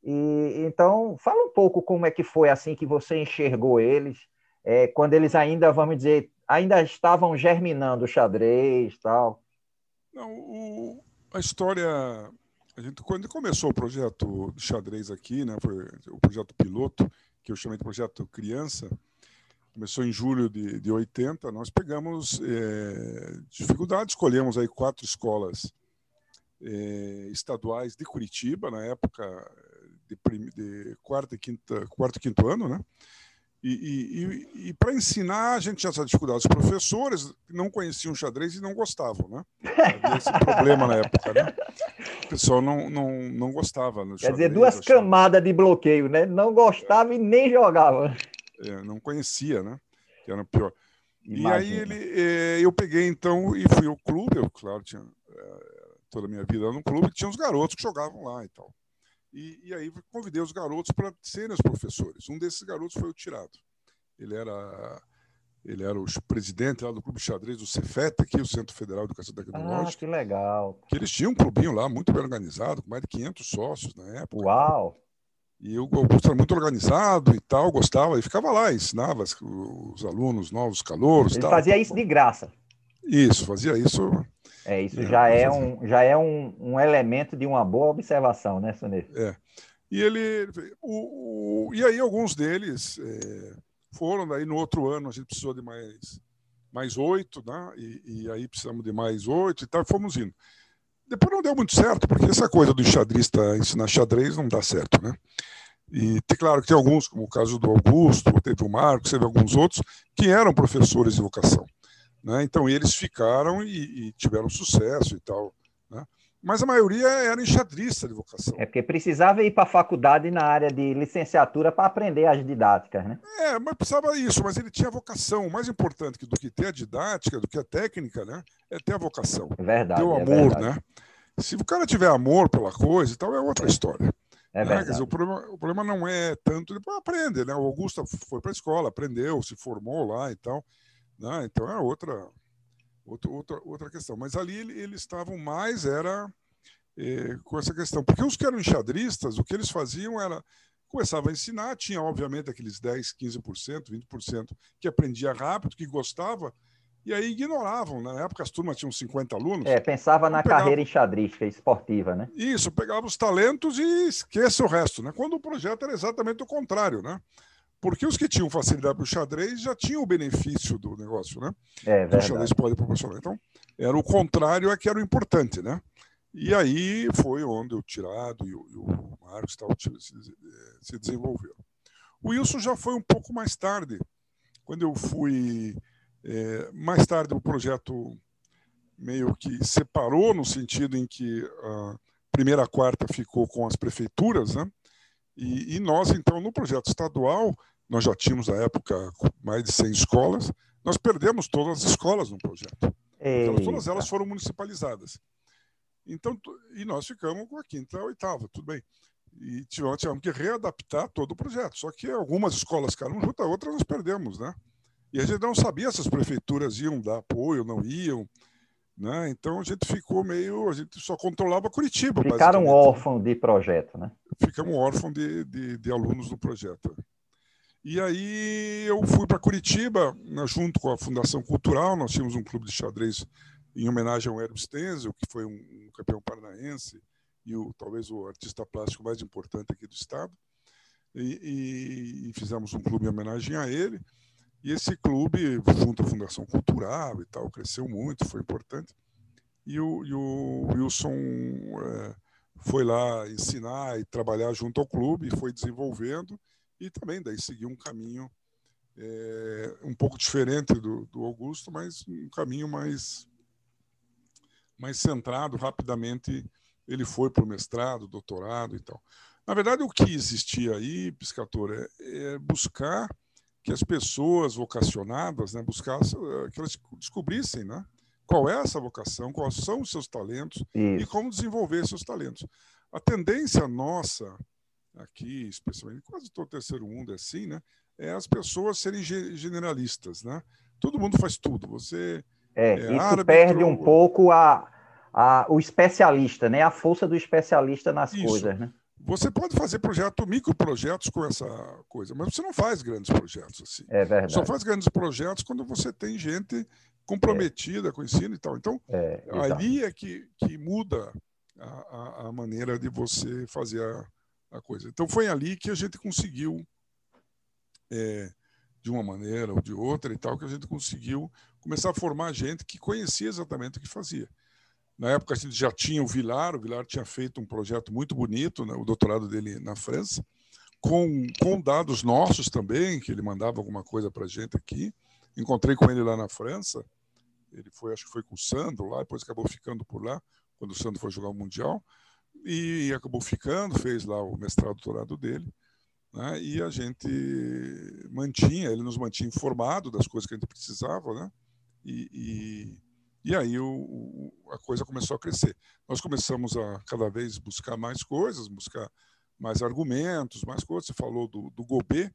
E então, fala um pouco como é que foi assim que você enxergou eles, é, quando eles ainda, vamos dizer, ainda estavam germinando o xadrez tal. Não, o, a história a gente, quando começou o projeto de xadrez aqui, né, foi o projeto piloto, que eu chamei de projeto criança, começou em julho de, de 80, nós pegamos é, dificuldade, escolhemos aí quatro escolas é, estaduais de Curitiba, na época de, de quarto, e quinta, quarto e quinto ano, né? E, e, e, e para ensinar, a gente tinha essa dificuldade. Os professores não conheciam xadrez e não gostavam, né? Havia esse problema na época, né? O pessoal não, não, não gostava. Quer xadrez, dizer, duas camadas de bloqueio, né? Não gostava é. e nem jogava não conhecia, né? Que era pior. Imagina. E aí ele, é, eu peguei então e fui ao clube, eu claro tinha é, toda a minha vida no clube, tinha os garotos que jogavam lá e tal. E, e aí convidei os garotos para serem os professores. Um desses garotos foi o Tirado. Ele era ele era o presidente lá do Clube Xadrez do Cefet, aqui, o Centro Federal de Educação Tecnológica. Ah, que legal. Que eles tinham um clubinho lá, muito bem organizado, com mais de 500 sócios na época. Uau! E o Augusto era muito organizado e tal, gostava, e ficava lá, ensinava os alunos novos, calouros. Ele tal. fazia isso de graça. Isso, fazia isso. É, isso é, já, é um, já é um, um elemento de uma boa observação, né, Sonê? É. E ele. O, o, e aí, alguns deles é, foram, daí no outro ano a gente precisou de mais mais oito, né? E, e, aí precisamos de mais oito e tal, fomos indo. Depois não deu muito certo, porque essa coisa do xadrista ensinar xadrez não dá certo, né? E claro que tem alguns, como o caso do Augusto, teve o Marcos, teve alguns outros, que eram professores de vocação. Né? Então eles ficaram e, e tiveram sucesso e tal. Né? Mas a maioria era enxadrista de vocação. É porque precisava ir para a faculdade na área de licenciatura para aprender as didáticas, né? É, mas precisava isso, mas ele tinha vocação. O mais importante do que ter a didática, do que a técnica, né? É ter a vocação. É verdade. Ter o é amor, verdade. né? Se o cara tiver amor pela coisa e tal, é outra história. É né? Dizer, o, problema, o problema não é tanto. Depois aprende, né? O Augusto foi para a escola, aprendeu, se formou lá e tal. Né? Então é outra, outra, outra, outra questão. Mas ali eles estavam mais, era eh, com essa questão. Porque os que eram enxadristas, o que eles faziam era. Começava a ensinar, tinha obviamente aqueles 10, 15%, 20% que aprendia rápido, que gostava, e aí ignoravam. Na época as turmas tinham 50 alunos. É, pensava na pegava... carreira enxadrística esportiva, né? Isso, pegava os talentos e esqueça o resto, né? Quando o projeto era exatamente o contrário, né? Porque os que tinham facilidade para o xadrez já tinham o benefício do negócio, né? É verdade. O xadrez pode proporcionar. Então, era o contrário é que era o importante, né? E aí foi onde o Tirado e o, e o Marcos tal, se, se desenvolveram. O Wilson já foi um pouco mais tarde, quando eu fui é, mais tarde, o projeto meio que separou, no sentido em que a primeira quarta ficou com as prefeituras, né? E, e, nós, então, no projeto estadual, nós já tínhamos, na época, mais de 100 escolas, nós perdemos todas as escolas no projeto. Elas, todas elas foram municipalizadas. Então, e nós ficamos com a quinta e a oitava, tudo bem. E tivemos, tivemos que readaptar todo o projeto. Só que algumas escolas ficaram juntas, outras nós perdemos, né? E a gente não sabia se as prefeituras iam dar apoio, não iam. Né? Então a gente ficou meio. A gente só controlava Curitiba. Ficaram órfãos de projeto, né? Ficamos órfãos de, de, de, alunos do projeto. E aí eu fui para Curitiba, né, junto com a Fundação Cultural, nós tínhamos um clube de xadrez em homenagem ao Hermes Stenzel, que foi um, um campeão paranaense e o, talvez o artista plástico mais importante aqui do estado. E, e, e fizemos um clube em homenagem a ele. E esse clube, junto à Fundação Cultural e tal, cresceu muito, foi importante. E o, e o Wilson é, foi lá ensinar e trabalhar junto ao clube, foi desenvolvendo e também daí seguiu um caminho é, um pouco diferente do, do Augusto, mas um caminho mais, mais centrado. Rapidamente ele foi para o mestrado, doutorado e tal. Na verdade, o que existia aí, Piscator, é, é buscar que as pessoas vocacionadas né, buscassem, eh, que elas descobrissem né, qual é essa vocação, quais são os seus talentos Isso. e como desenvolver seus talentos. A tendência nossa aqui, especialmente quase todo o terceiro mundo é assim, né, é as pessoas serem generalistas, né? Todo mundo faz tudo. Você é, é isso árbitro, perde um pouco a, a, o especialista, né? A força do especialista nas isso. coisas, né? Você pode fazer projeto, microprojetos com essa coisa, mas você não faz grandes projetos assim. É verdade. Só faz grandes projetos quando você tem gente comprometida é. com o ensino e tal. Então, é, ali é que, que muda a, a, a maneira de você fazer a, a, coisa. Então, foi ali que a gente conseguiu, é, de uma maneira ou de outra e tal, que a gente conseguiu começar a formar gente que conhecia exatamente o que fazia. Na época a gente já tinha o Vilar, o Vilar tinha feito um projeto muito bonito, né, o doutorado dele na França, com, com dados nossos também, que ele mandava alguma coisa para a gente aqui. Encontrei com ele lá na França, ele foi, acho que foi com o Sandro lá, depois acabou ficando por lá, quando o Sandro foi jogar o Mundial, e acabou ficando, fez lá o mestrado, doutorado dele, né, e a gente mantinha, ele nos mantinha informado das coisas que a gente precisava, né, e, e e aí o, a coisa começou a crescer. Nós começamos a cada vez buscar mais coisas, buscar mais argumentos, mais coisas. Você falou do, do Gobet,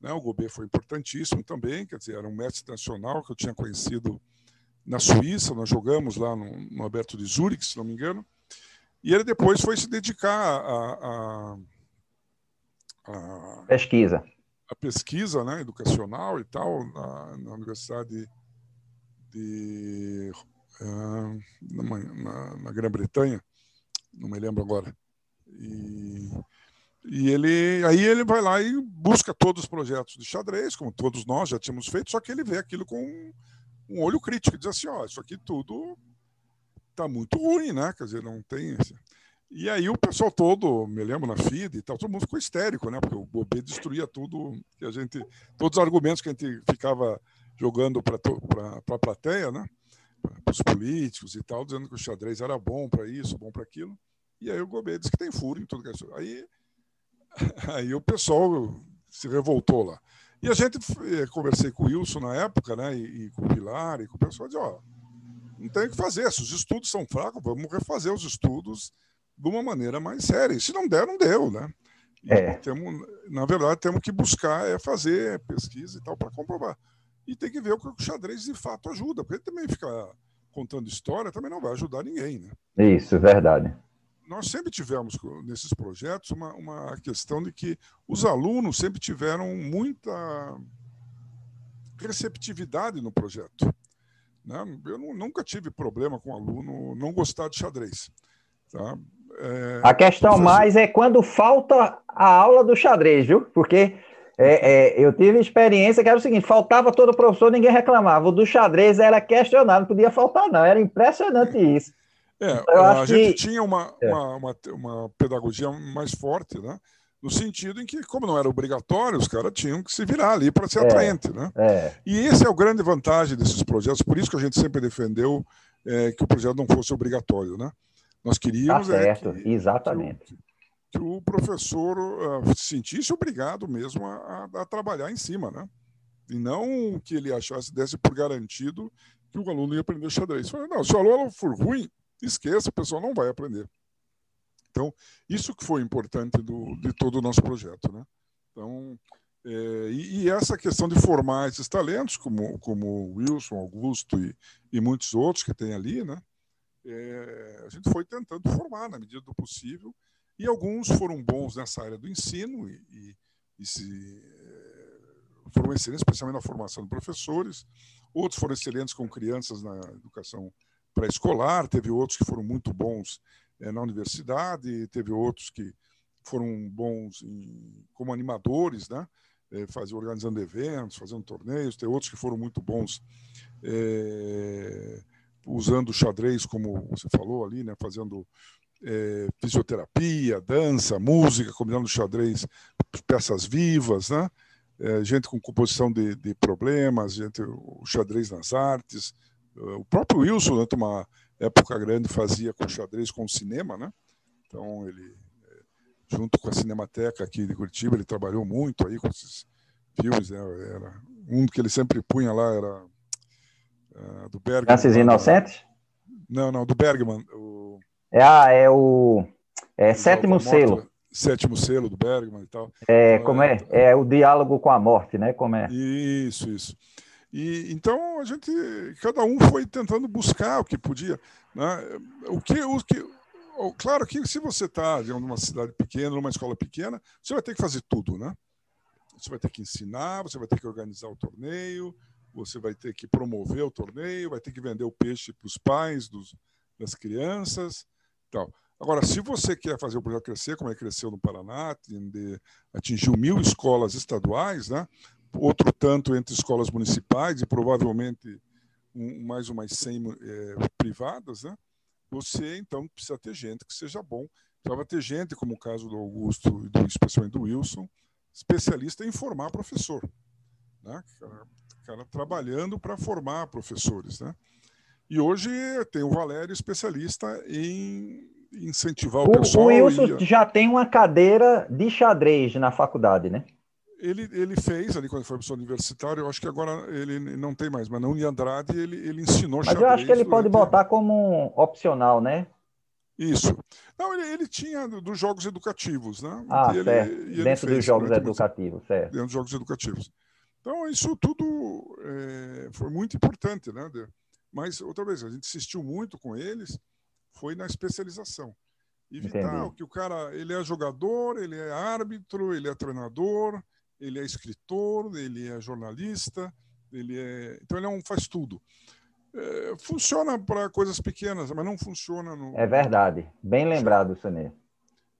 né? o Gobet foi importantíssimo também, quer dizer, era um mestre nacional que eu tinha conhecido na Suíça, nós jogamos lá no, no Alberto de Zurich, se não me engano, e ele depois foi se dedicar a, a, a pesquisa. A pesquisa né, educacional e tal, na, na Universidade de uh, na, na, Grã-Bretanha, não me lembro agora. E, E ele, aí ele vai lá e busca todos os projetos de xadrez, como todos nós já tínhamos feito, só que ele vê aquilo com um, olho crítico, diz assim, ó, isso aqui tudo tá muito ruim, né? Quer dizer, não tem. E aí o pessoal todo, me lembro na FIDE e tal, todo mundo ficou histérico, né? Porque o Bobê destruía tudo que a gente, todos os argumentos que a gente ficava jogando para a plateia, né? Para os políticos e tal, dizendo que o xadrez era bom para isso, bom para aquilo. E aí o Gobet disse que tem furo em tudo que é Aí Aí o pessoal se revoltou lá. E a gente, eh, conversei com o Wilson na época, né, e, e com o Pilar, e com o pessoal, disse, ó, não tem o que fazer, se os estudos são fracos, vamos refazer os estudos de uma maneira mais séria. E se não der, não deu, né? É. Temos, na verdade, temos que buscar é fazer pesquisa e tal para comprovar. E tem que ver o que o xadrez de fato ajuda, porque também ficar contando história também não vai ajudar ninguém, né? Isso, verdade nós sempre tivemos nesses projetos uma, uma questão de que os alunos sempre tiveram muita receptividade no projeto. Né? Eu nunca tive problema com aluno não gostar de xadrez. Tá? É, a questão mais é quando falta a aula do xadrez, viu? Porque é, é, eu tive experiência que era o seguinte: faltava todo professor, ninguém reclamava. O do xadrez era questionado, não podia faltar, não. Era impressionante isso. É, a gente que... tinha uma, é. uma, uma, uma, pedagogia mais forte, né? No sentido em que, como não era obrigatório, os caras tinham que se virar ali para ser é. atraente, né? É. E esse é o grande vantagem desses projetos, por isso que a gente sempre defendeu que o projeto não fosse obrigatório, né? Nós queríamos tá certo, que, exatamente. Que, que, o professor uh, se sentisse obrigado mesmo a, a, a trabalhar em cima, né? E não que ele achasse, desse por garantido que o aluno ia aprender xadrez. Falei, não, se o aluno for ruim, esqueça, o pessoal não vai aprender. Então, isso que foi importante do, de todo o nosso projeto. Né? Então, é, e, e, essa questão de formar esses talentos, como, como Wilson, Augusto e, e muitos outros que tem ali, né? É, a gente foi tentando formar na medida do possível, e alguns foram bons nessa área do ensino e, e, e se, é, foram excelentes, especialmente na formação de professores, outros foram excelentes com crianças na educação pré-escolar, teve outros que foram muito bons é, na universidade, teve outros que foram bons em, como animadores, né? É, organizando eventos, fazendo torneios, tem outros que foram muito bons é, usando o xadrez, como você falou ali, né? fazendo é, fisioterapia, dança, música, combinando xadrez, peças vivas, né? É, gente com composição de, de problemas, gente, o xadrez nas artes, o próprio Wilson, durante né, uma época grande, fazia com xadrez com o cinema, né? Então, ele, é, junto com a Cinemateca aqui de Curitiba, ele trabalhou muito aí com esses filmes. Né? Era, um que ele sempre punha lá era uh, do Bergman. Ganses Inocentes? Não, não, do Bergman. O... É, ah, é o é, Sétimo Selo. Sétimo Selo do Bergman e tal. É, então, como é? É, é o diálogo com a morte, né? Como é? Isso, isso. E então a gente, cada um foi tentando buscar o que podia, né? O que, o que, claro que se você está numa cidade pequena, numa escola pequena, você vai ter que fazer tudo, né? Você vai ter que ensinar, você vai ter que organizar o torneio, você vai ter que promover o torneio, vai ter que vender o peixe para os pais dos, das crianças, tal. Agora, se você quer fazer o projeto crescer, como é que cresceu no Paraná, atingiu mil escolas estaduais, né? outro tanto entre escolas municipais e provavelmente um, mais umas 100 é, privadas, né? você então precisa ter gente que seja bom. Precisava ter gente, como o caso do Augusto e do, especialmente do Wilson, especialista em formar professor. Né? Cara, cara trabalhando para formar professores. Né? E hoje tem o Valério, especialista em incentivar o, o pessoal. O Wilson e... já tem uma cadeira de xadrez na faculdade, né? ele, ele fez ali quando foi professor universitário, eu acho que agora ele não tem mais, mas na Uniandrade ele, ele ensinou Mas eu acho que ele pode botar como um opcional, né? Isso. Não, ele, ele tinha dos jogos educativos, né? Ah, ele, certo. Dentro dos jogos educativos, certo. Dentro dos jogos educativos. Então, isso tudo é, foi muito importante, né? Mas, outra vez, a gente insistiu muito com eles, foi na especialização. Evitar Entendi. que o cara, ele é jogador, ele é árbitro, ele é treinador, ele é escritor, ele é jornalista, ele é. Então ele é um faz tudo. É, funciona para coisas pequenas, mas não funciona no. É verdade. Bem lembrado, Sonê.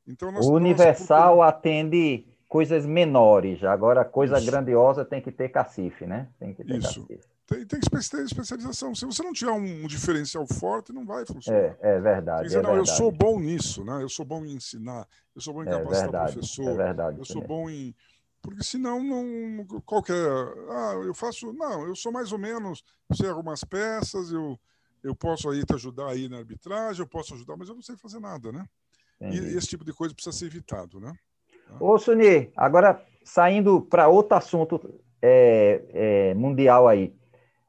Então, nós, o Universal nós... atende coisas menores, agora coisa Isso. grandiosa tem que ter cacife, né? Tem que ter Isso. cacife. Tem, tem que ter especialização. Se você não tiver um diferencial forte, não vai funcionar. É, é verdade. Dizer, é não, verdade. eu sou bom nisso, né? Eu sou bom em ensinar, eu sou bom em é capacitar é verdade, professor, é verdade, eu sou bom em. Porque senão não. Qualquer. Ah, eu faço. Não, eu sou mais ou menos. Sei algumas peças, eu, eu posso aí te ajudar aí na arbitragem, eu posso ajudar, mas eu não sei fazer nada, né? Entendi. E esse tipo de coisa precisa ser evitado, né? Ô, Suni, agora saindo para outro assunto é, é, mundial aí.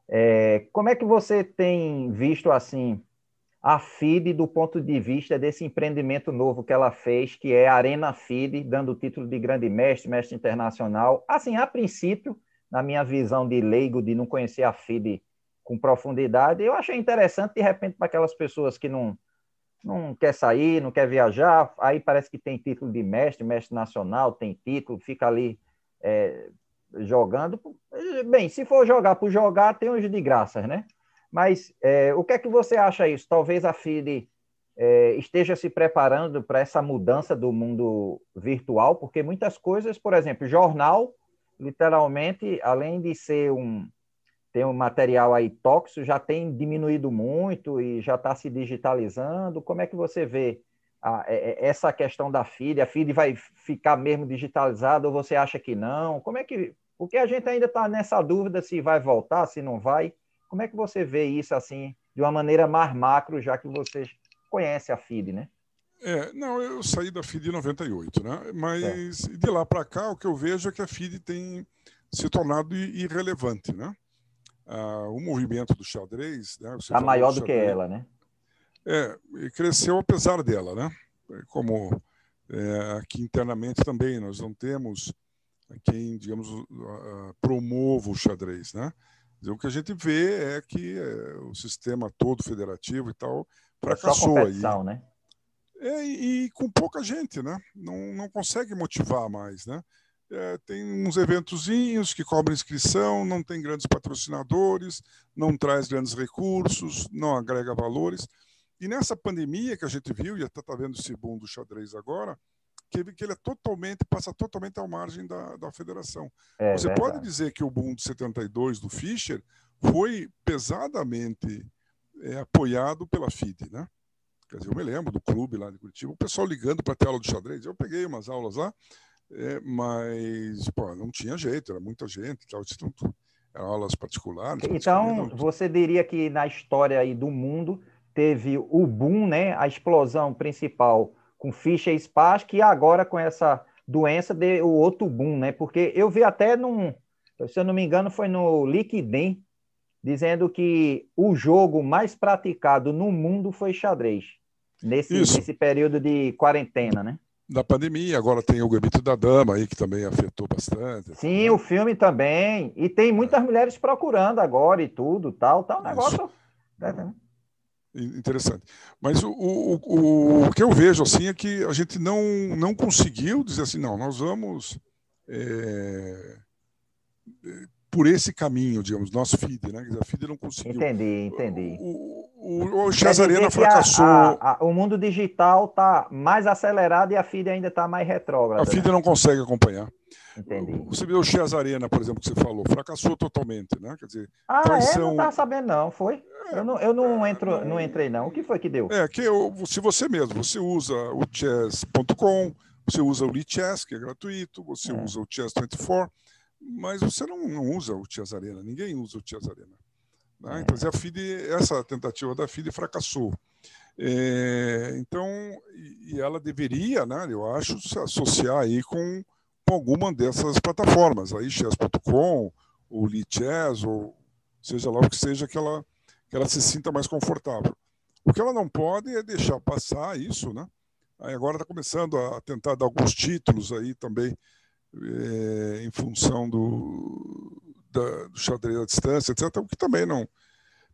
É, como é que você tem visto assim a FIDE do ponto de vista desse empreendimento novo que ela fez, que é a Arena FIDE, dando o título de grande mestre, mestre internacional? Assim, a princípio, na minha visão de leigo, de não conhecer a FIDE com profundidade, eu achei interessante, de repente, para aquelas pessoas que não, não quer sair, não quer viajar, aí parece que tem título de mestre, mestre nacional, tem título, fica ali é, jogando. Bem, se for jogar por jogar, tem os de graças, né? Mas é, o que é que você acha isso? Talvez a FIDE é, esteja se preparando para essa mudança do mundo virtual, porque muitas coisas, por exemplo, jornal, literalmente, além de ser um tem um material aí tóxico, já tem diminuído muito e já está se digitalizando. Como é que você vê a, é, essa questão da FIDE? A FIDE vai ficar mesmo digitalizada ou você acha que não? Como é que porque a gente ainda está nessa dúvida se vai voltar, se não vai. Como é que você vê isso assim, de uma maneira mais macro, já que vocês conhecem a FIDE, né? É, não, eu saí da FIDE em 98, né? Mas é. de lá para cá, o que eu vejo é que a FIDE tem se tornado irrelevante, né? Ah, o movimento do xadrez... Né? Está maior do, do que ela, né? É, cresceu apesar dela, né? Como é, aqui internamente também nós não temos quem, digamos, promova o xadrez, né? O que a gente vê é que é, o sistema todo federativo e tal fracassou é só aí. né? É, e, e, com pouca gente, né? Não, não consegue motivar mais, né? É, tem uns eventozinhos que cobram inscrição, não tem grandes patrocinadores, não traz grandes recursos, não agrega valores. E nessa pandemia que a gente viu, e até está vendo esse boom do xadrez agora, que, que ele é totalmente, passa totalmente à margem da, da federação. É, Você verdade. pode dizer que o boom de 72 do Fischer foi pesadamente é, apoiado pela FIDE, né? Quer dizer, eu me lembro do clube lá de Curitiba, o pessoal ligando para a tela do xadrez. Eu peguei umas aulas lá, é, mas pô, não tinha jeito, era muita gente, tal, eram aulas particulares. Então, você diria que na história aí do mundo teve o boom, né, a explosão principal com ficha e Spark, e agora com essa doença de o outro boom, né? Porque eu vi até num, se eu não me engano, foi no Liquidem, dizendo que o jogo mais praticado no mundo foi xadrez, nesse, nesse período de quarentena, né? Da pandemia, agora tem o Gambito da Dama aí, que também afetou bastante. Sim, o filme também. E tem muitas mulheres procurando agora e tudo, tal, tal, negócio. Interessante. Mas o, o, o, o, que eu vejo assim é que a gente não, não conseguiu dizer assim, não, nós vamos é, por esse caminho, digamos, nosso FIDE, né? A FIDE não conseguiu. Entendi, entendi. O, o, o Chazarena fracassou. A, a, o mundo digital está mais acelerado e a FIDE ainda está mais retrógrada. A FIDE né? não consegue acompanhar. Entendi. Você vê o Chias Arena, por exemplo, que você falou, fracassou totalmente, né? Quer dizer, ah, traição... é? Não estava sabendo, não, foi? É, eu não, eu não, entro, não entrei, não. O que foi que deu? É, que eu, se você mesmo, você usa o chess.com, você usa o Lichess, que é gratuito, você é. usa o Chess24, mas você não, não usa o Chess Arena, ninguém usa o Chess Arena. Né? É. Então, a FIDE, essa tentativa da FIDE fracassou. É, então, e ela deveria, né, eu acho, se associar aí com com alguma dessas plataformas, aí chess.com, ou Lichess, ou seja lá o que seja que ela, que ela se sinta mais confortável. O que ela não pode é deixar passar isso, né? Aí agora está começando a tentar dar alguns títulos aí também é, em função do, da, do xadrez à distância, etc. O que também não.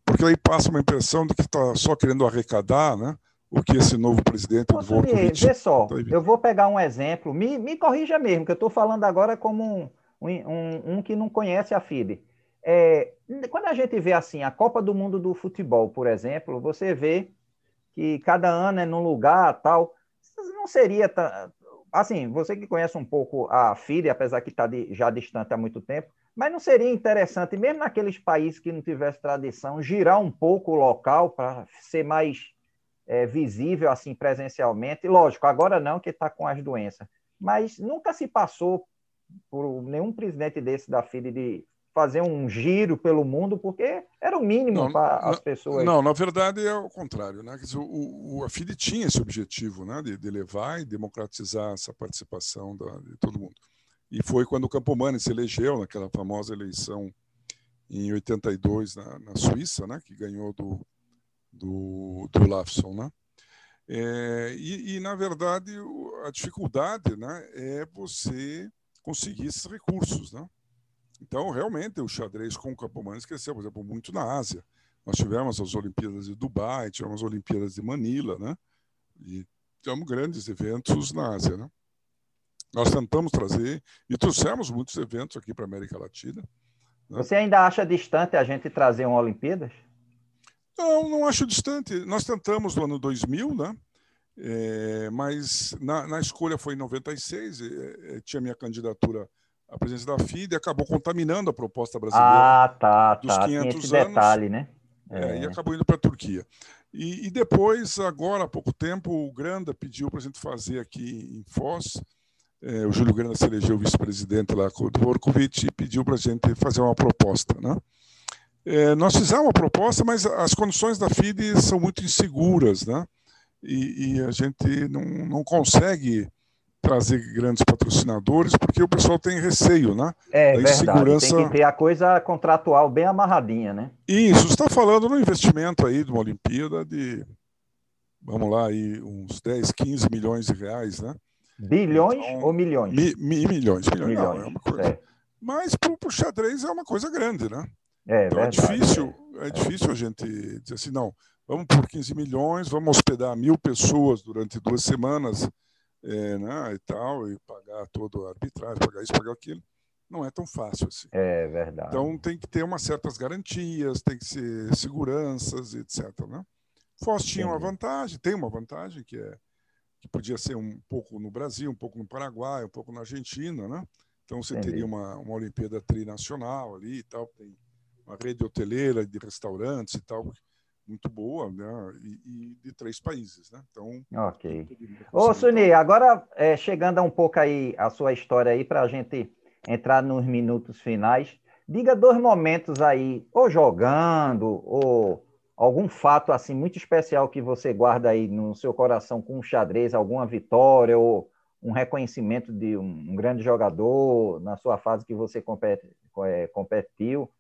Porque aí passa uma impressão de que está só querendo arrecadar, né? O que esse novo presidente do Volkovich... Vê só, tá eu vou pegar um exemplo, me, me corrija mesmo, que eu estou falando agora como um, um, um, que não conhece a FIDE. É, quando a gente vê assim, a Copa do Mundo do Futebol, por exemplo, você vê que cada ano é num lugar tal. não seria assim, você que conhece um pouco a FIDE, apesar que está já distante há muito tempo, mas não seria interessante, mesmo naqueles países que não tivesse tradição, girar um pouco o local para ser mais é, visível assim presencialmente? Lógico, agora não, que está com as doenças, mas nunca se passou por nenhum presidente desse da FIDE de fazer um giro pelo mundo, porque era o mínimo para as pessoas. Não, na verdade é o contrário. Né? Dizer, o, o, a FIDE tinha esse objetivo né? de, de levar e democratizar essa participação da, de todo mundo. E foi quando o Campomani se elegeu, naquela famosa eleição em 82 na, na Suíça, né? que ganhou do, do, do Lafson. Né? É, e, e, na verdade, a dificuldade né, é você conseguir esses recursos. Né? Então, realmente, o xadrez com o Campomanes cresceu, por exemplo, muito na Ásia. Nós tivemos as Olimpíadas de Dubai, tivemos as Olimpíadas de Manila, né? E tivemos grandes eventos na Ásia, né? Nós tentamos trazer e trouxemos muitos eventos aqui para a América Latina. Né? Você ainda acha distante a gente trazer uma Olimpíadas? Não, não acho distante. Nós tentamos no ano 2000, né? É, mas na, na, escolha foi em 96, é, é, tinha minha candidatura a presença da FIDE acabou contaminando a proposta brasileira ah, tá, dos tá. 500 esse anos. detalhe, né? É. É, e acabou indo para a Turquia. E, e, depois, agora há pouco tempo, o Granda pediu para a gente fazer aqui em Foz. É, o Júlio Granda se elegeu vice-presidente lá com o Dvorkovic e pediu para a gente fazer uma proposta. Né? É, nós fizemos uma proposta, mas as condições da FIDE são muito inseguras, né? E, e a gente não, não consegue trazer grandes patrocinadores, porque o pessoal tem receio, né? É da verdade, tem que ter a coisa contratual bem amarradinha, né? Isso, está falando no investimento aí de uma Olimpíada de, vamos lá, aí, uns 10, 15 milhões de reais, né? Bilhões então, ou milhões? Mi, mi, milhões, milhões, milhões não, é uma coisa. Mas para o xadrez é uma coisa grande, né? É, então verdade, é difícil, é. é difícil a gente dizer assim, não, vamos por 15 milhões, vamos hospedar mil pessoas durante duas semanas, é, né, e tal, e pagar todo o arbitragem, pagar isso, pagar aquilo, não é tão fácil assim. É verdade. Então tem que ter umas certas garantias, tem que ser seguranças, etc. Né? Foz tinha uma vantagem, tem uma vantagem que é que podia ser um pouco no Brasil, um pouco no Paraguai, um pouco na Argentina, né? Então você Entendi. teria uma, uma Olimpíada trinacional ali e tal, tem uma rede hoteleira de restaurantes e tal, muito boa, né? E, e, de três países, né? Então. Ok. Ô, Suni, agora é, chegando um pouco aí a sua história aí para a gente entrar nos minutos finais, diga dois momentos aí, ou jogando, ou algum fato assim muito especial que você guarda aí no seu coração com o xadrez, alguma vitória ou um reconhecimento de um, um grande jogador na sua fase que você compete, é, competiu.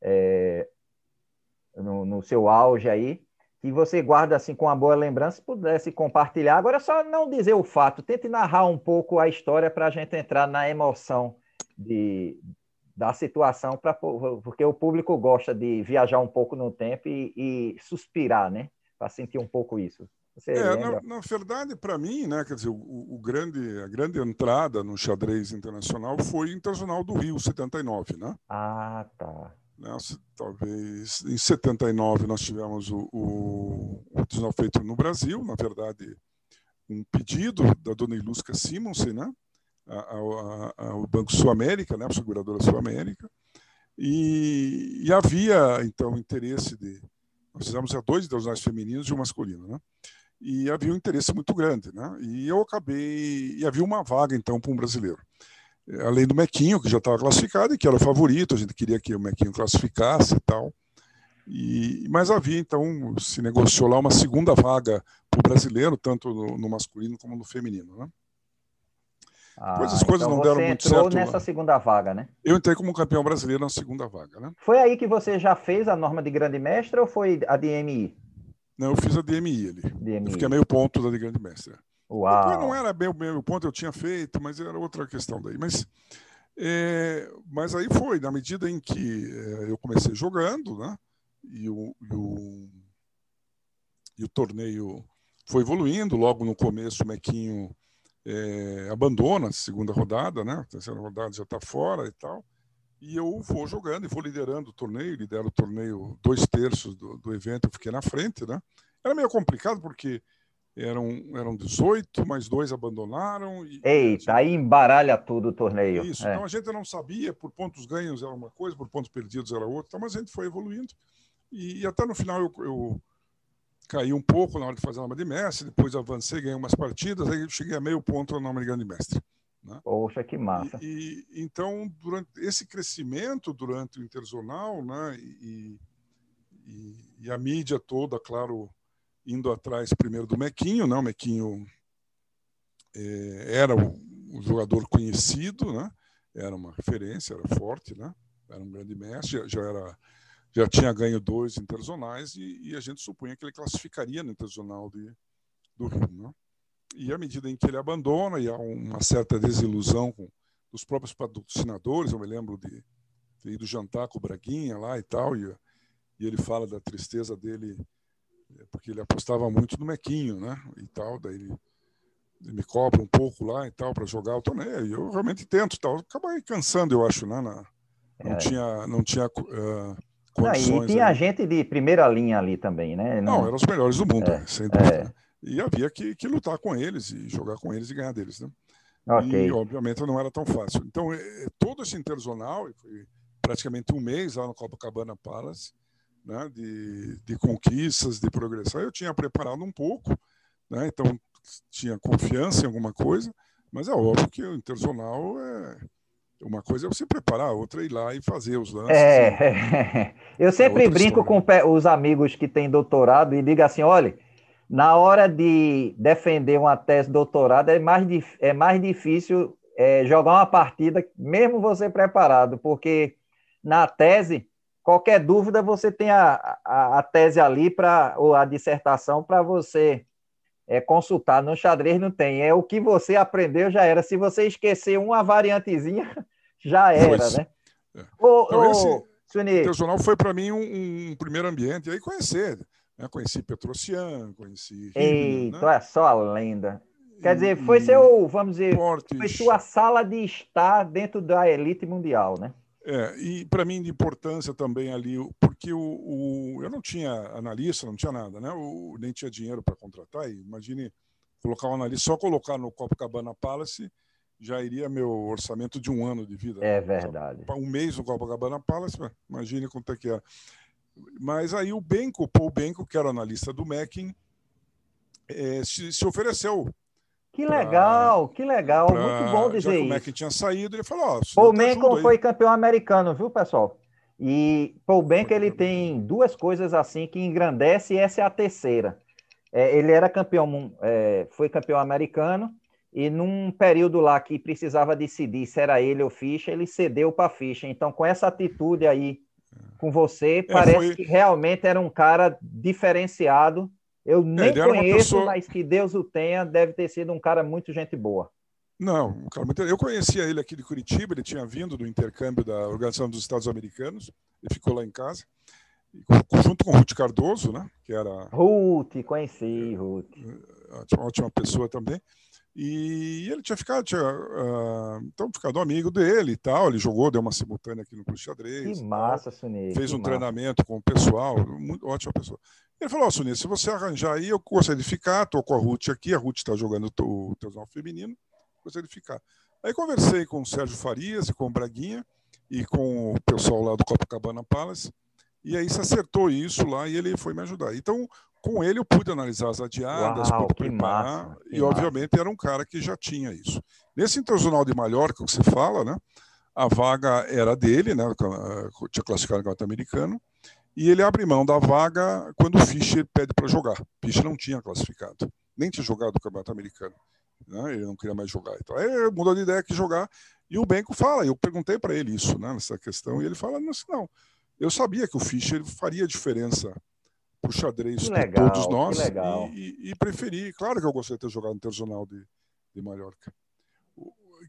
É, no, no seu auge aí, que você guarda assim com uma boa lembrança, pudesse compartilhar. Agora, é só não dizer o fato, tente narrar um pouco a história para a gente entrar na emoção de, da situação, pra, porque o público gosta de viajar um pouco no tempo e, e suspirar, né? Para sentir um pouco isso. É, na, na, verdade, para mim, né, quer dizer, o, o, grande, a grande entrada no xadrez internacional foi o Internacional do Rio, 79, né? Ah, tá. Né? Talvez em 79 nós tivemos o, o, o feito no Brasil, na verdade, um pedido da dona Ilusca Simonsen, né? ao Banco Sul-América, né? a seguradora Sul-América, e, e, havia, então, interesse de. Nós fizemos dois internacionais femininos e um masculino, né? E havia um interesse muito grande, né? E eu acabei. E havia uma vaga, então, para um brasileiro além do Mequinho, que já estava classificado e que era o favorito, a gente queria que o Mequinho classificasse e tal. E, mas havia, então, se negociou lá uma segunda vaga para o brasileiro, tanto no, no, masculino como no feminino. Né? Ah, Depois as coisas então não deram muito certo. nessa lá. segunda vaga, né? Eu entrei como campeão brasileiro na segunda vaga, né? Foi aí que você já fez a norma de grande mestre ou foi a DMI? Não, eu fiz a DMI ali. DMI. Eu fiquei meio ponto da de grande mestre. Uau. Depois não era bem o meu ponto, eu tinha feito, mas era outra questão daí. Mas, é, mas aí foi, na medida em que é, eu comecei jogando, né? E o, e o, e o torneio foi evoluindo. Logo no começo, o Mequinho é, abandona a segunda rodada, né? A terceira rodada já está fora e tal. E eu vou jogando e vou liderando o torneio, lidero o torneio dois terços do, do evento, eu fiquei na frente, né? Era meio complicado porque eram, eram 18, mas dois abandonaram. E, Eita, aí embaralha tudo o torneio. Isso, é. então a gente não sabia, por pontos ganhos era uma coisa, por pontos perdidos era outra, então, mas a gente foi evoluindo. E, e até no final eu, eu, caí um pouco na hora de fazer a nome de mestre, depois avancei, ganhei umas partidas, aí cheguei a meio ponto na nome de grande mestre. Né? Poxa, que massa. E, e, então, durante esse crescimento durante o Interzonal, né, e, e, e, a mídia toda, claro, indo atrás primeiro do Mequinho, né? o Mequinho é, era o, jogador conhecido, né? era uma referência, era forte, né? era um grande mestre, já, já era já tinha ganho dois interzonais e, e, a gente supunha que ele classificaria no interzonal de, do Rio. Né? E à medida em que ele abandona, e há uma certa desilusão com, dos próprios patrocinadores, eu me lembro de ter ido jantar com o Braguinha lá e tal, e, e ele fala da tristeza dele porque ele apostava muito no Mequinho, né? E tal, daí ele, ele me cobra um pouco lá e tal para jogar o torneio. E eu realmente tento, tal. Acabei cansando, eu acho, né? Na, não é. tinha, não tinha uh, condições. E tinha ali. gente de primeira linha ali também, né? Não, não eram os melhores do mundo, é, sem dúvida. É. Né? E havia que, que lutar com eles e jogar com eles e ganhar deles, né? Okay. E obviamente não era tão fácil. Então, todo esse interzonal, foi praticamente um mês lá no Copacabana Palace, né, de, de conquistas, de progressão. Eu tinha preparado um pouco, né, então tinha confiança em alguma coisa, mas é óbvio que o interzonal é uma coisa é você preparar, outra é ir lá e fazer os lances. É, eu sempre é brinco história. com os amigos que têm doutorado e digo assim, olha, na hora de defender uma tese de doutorado é mais, é mais difícil é, jogar uma partida, mesmo você preparado, porque na tese qualquer dúvida, você tem a, a, a tese ali para ou a dissertação para você é, consultar. No xadrez não tem. É o que você aprendeu já era. Se você esquecer uma variantezinha, já era, pois. né? É. Ô, então, ô, Suni... O jornal foi para mim um, um, primeiro ambiente. E aí conhecer. Né? Conheci Petrocian, conheci. Eita, né? é só a lenda. Quer dizer, foi seu, vamos dizer, Fortes. foi sua sala de estar dentro da elite mundial, né? É, e para mim de importância também ali, porque o, o, eu não tinha analista, não tinha nada, né? Nem tinha dinheiro para contratar. Imagine colocar um analista, só colocar no Copacabana Palace já iria meu orçamento de um ano de vida. É verdade. Um mês no Copacabana Palace, imagine quanto é que é. Mas aí o Benco, o Paul Benco, que era analista do Mackin, é, se, se ofereceu que legal, pra, que legal, pra, muito bom dizer já isso. Como é que tinha saído, ele falou, ó, Paul Bencon foi campeão americano, viu, pessoal? E Paul Bencon, ele tem duas coisas assim que engrandece e essa é a terceira. É, ele era campeão, é, foi campeão americano e num período lá que precisava decidir se era ele ou Ficha, ele cedeu para Ficha. Então, com essa atitude aí com você, é, parece foi... que realmente era um cara diferenciado eu é, nem conheço, pessoa... mas que Deus o tenha, deve ter sido um cara muito gente boa. Não, cara, eu conhecia ele aqui de Curitiba, ele tinha vindo do intercâmbio da Organização dos Estados Americanos, ele ficou lá em casa, junto com o Ruth Cardoso, né? Que era. Ruth, conheci, Ruth. Ótima, ótima pessoa também. E ele tinha ficado, tinha, uh, então, ficado amigo dele e tal. Ele jogou, deu uma simultânea aqui no Clube Xadrez. Que massa, Sunil. Fez um massa. treinamento com o pessoal, muito, ótima pessoa. Ele falou: Ó, oh, Sunil, se você arranjar aí, eu gostaria de ficar. Estou com a Ruth aqui, a Ruth está jogando o Teusão Feminino, gostaria de ficar. Aí conversei com o Sérgio Farias e com o Braguinha e com o pessoal lá do Copacabana Palace. E aí se acertou isso lá e ele foi me ajudar. Então, com ele eu pude analisar as adiadas, Uau, pude preparar, massa, e obviamente massa. era um cara que já tinha isso. Nesse Internacional de Mallorca que você fala, né, a vaga era dele, né, tinha classificado no campeonato americano, e ele abre mão da vaga quando o Fischer pede para jogar. O Fischer não tinha classificado, nem tinha jogado o campeonato americano. Né, ele não queria mais jogar. Então, aí mudou de ideia que jogar. E o Benco fala, eu perguntei para ele isso, né, nessa questão, e ele fala, não, não, eu sabia que o Fischer faria diferença para o xadrez para todos nós e, e, e, preferi. Claro que eu gostaria de ter jogado no Internacional de, de Mallorca.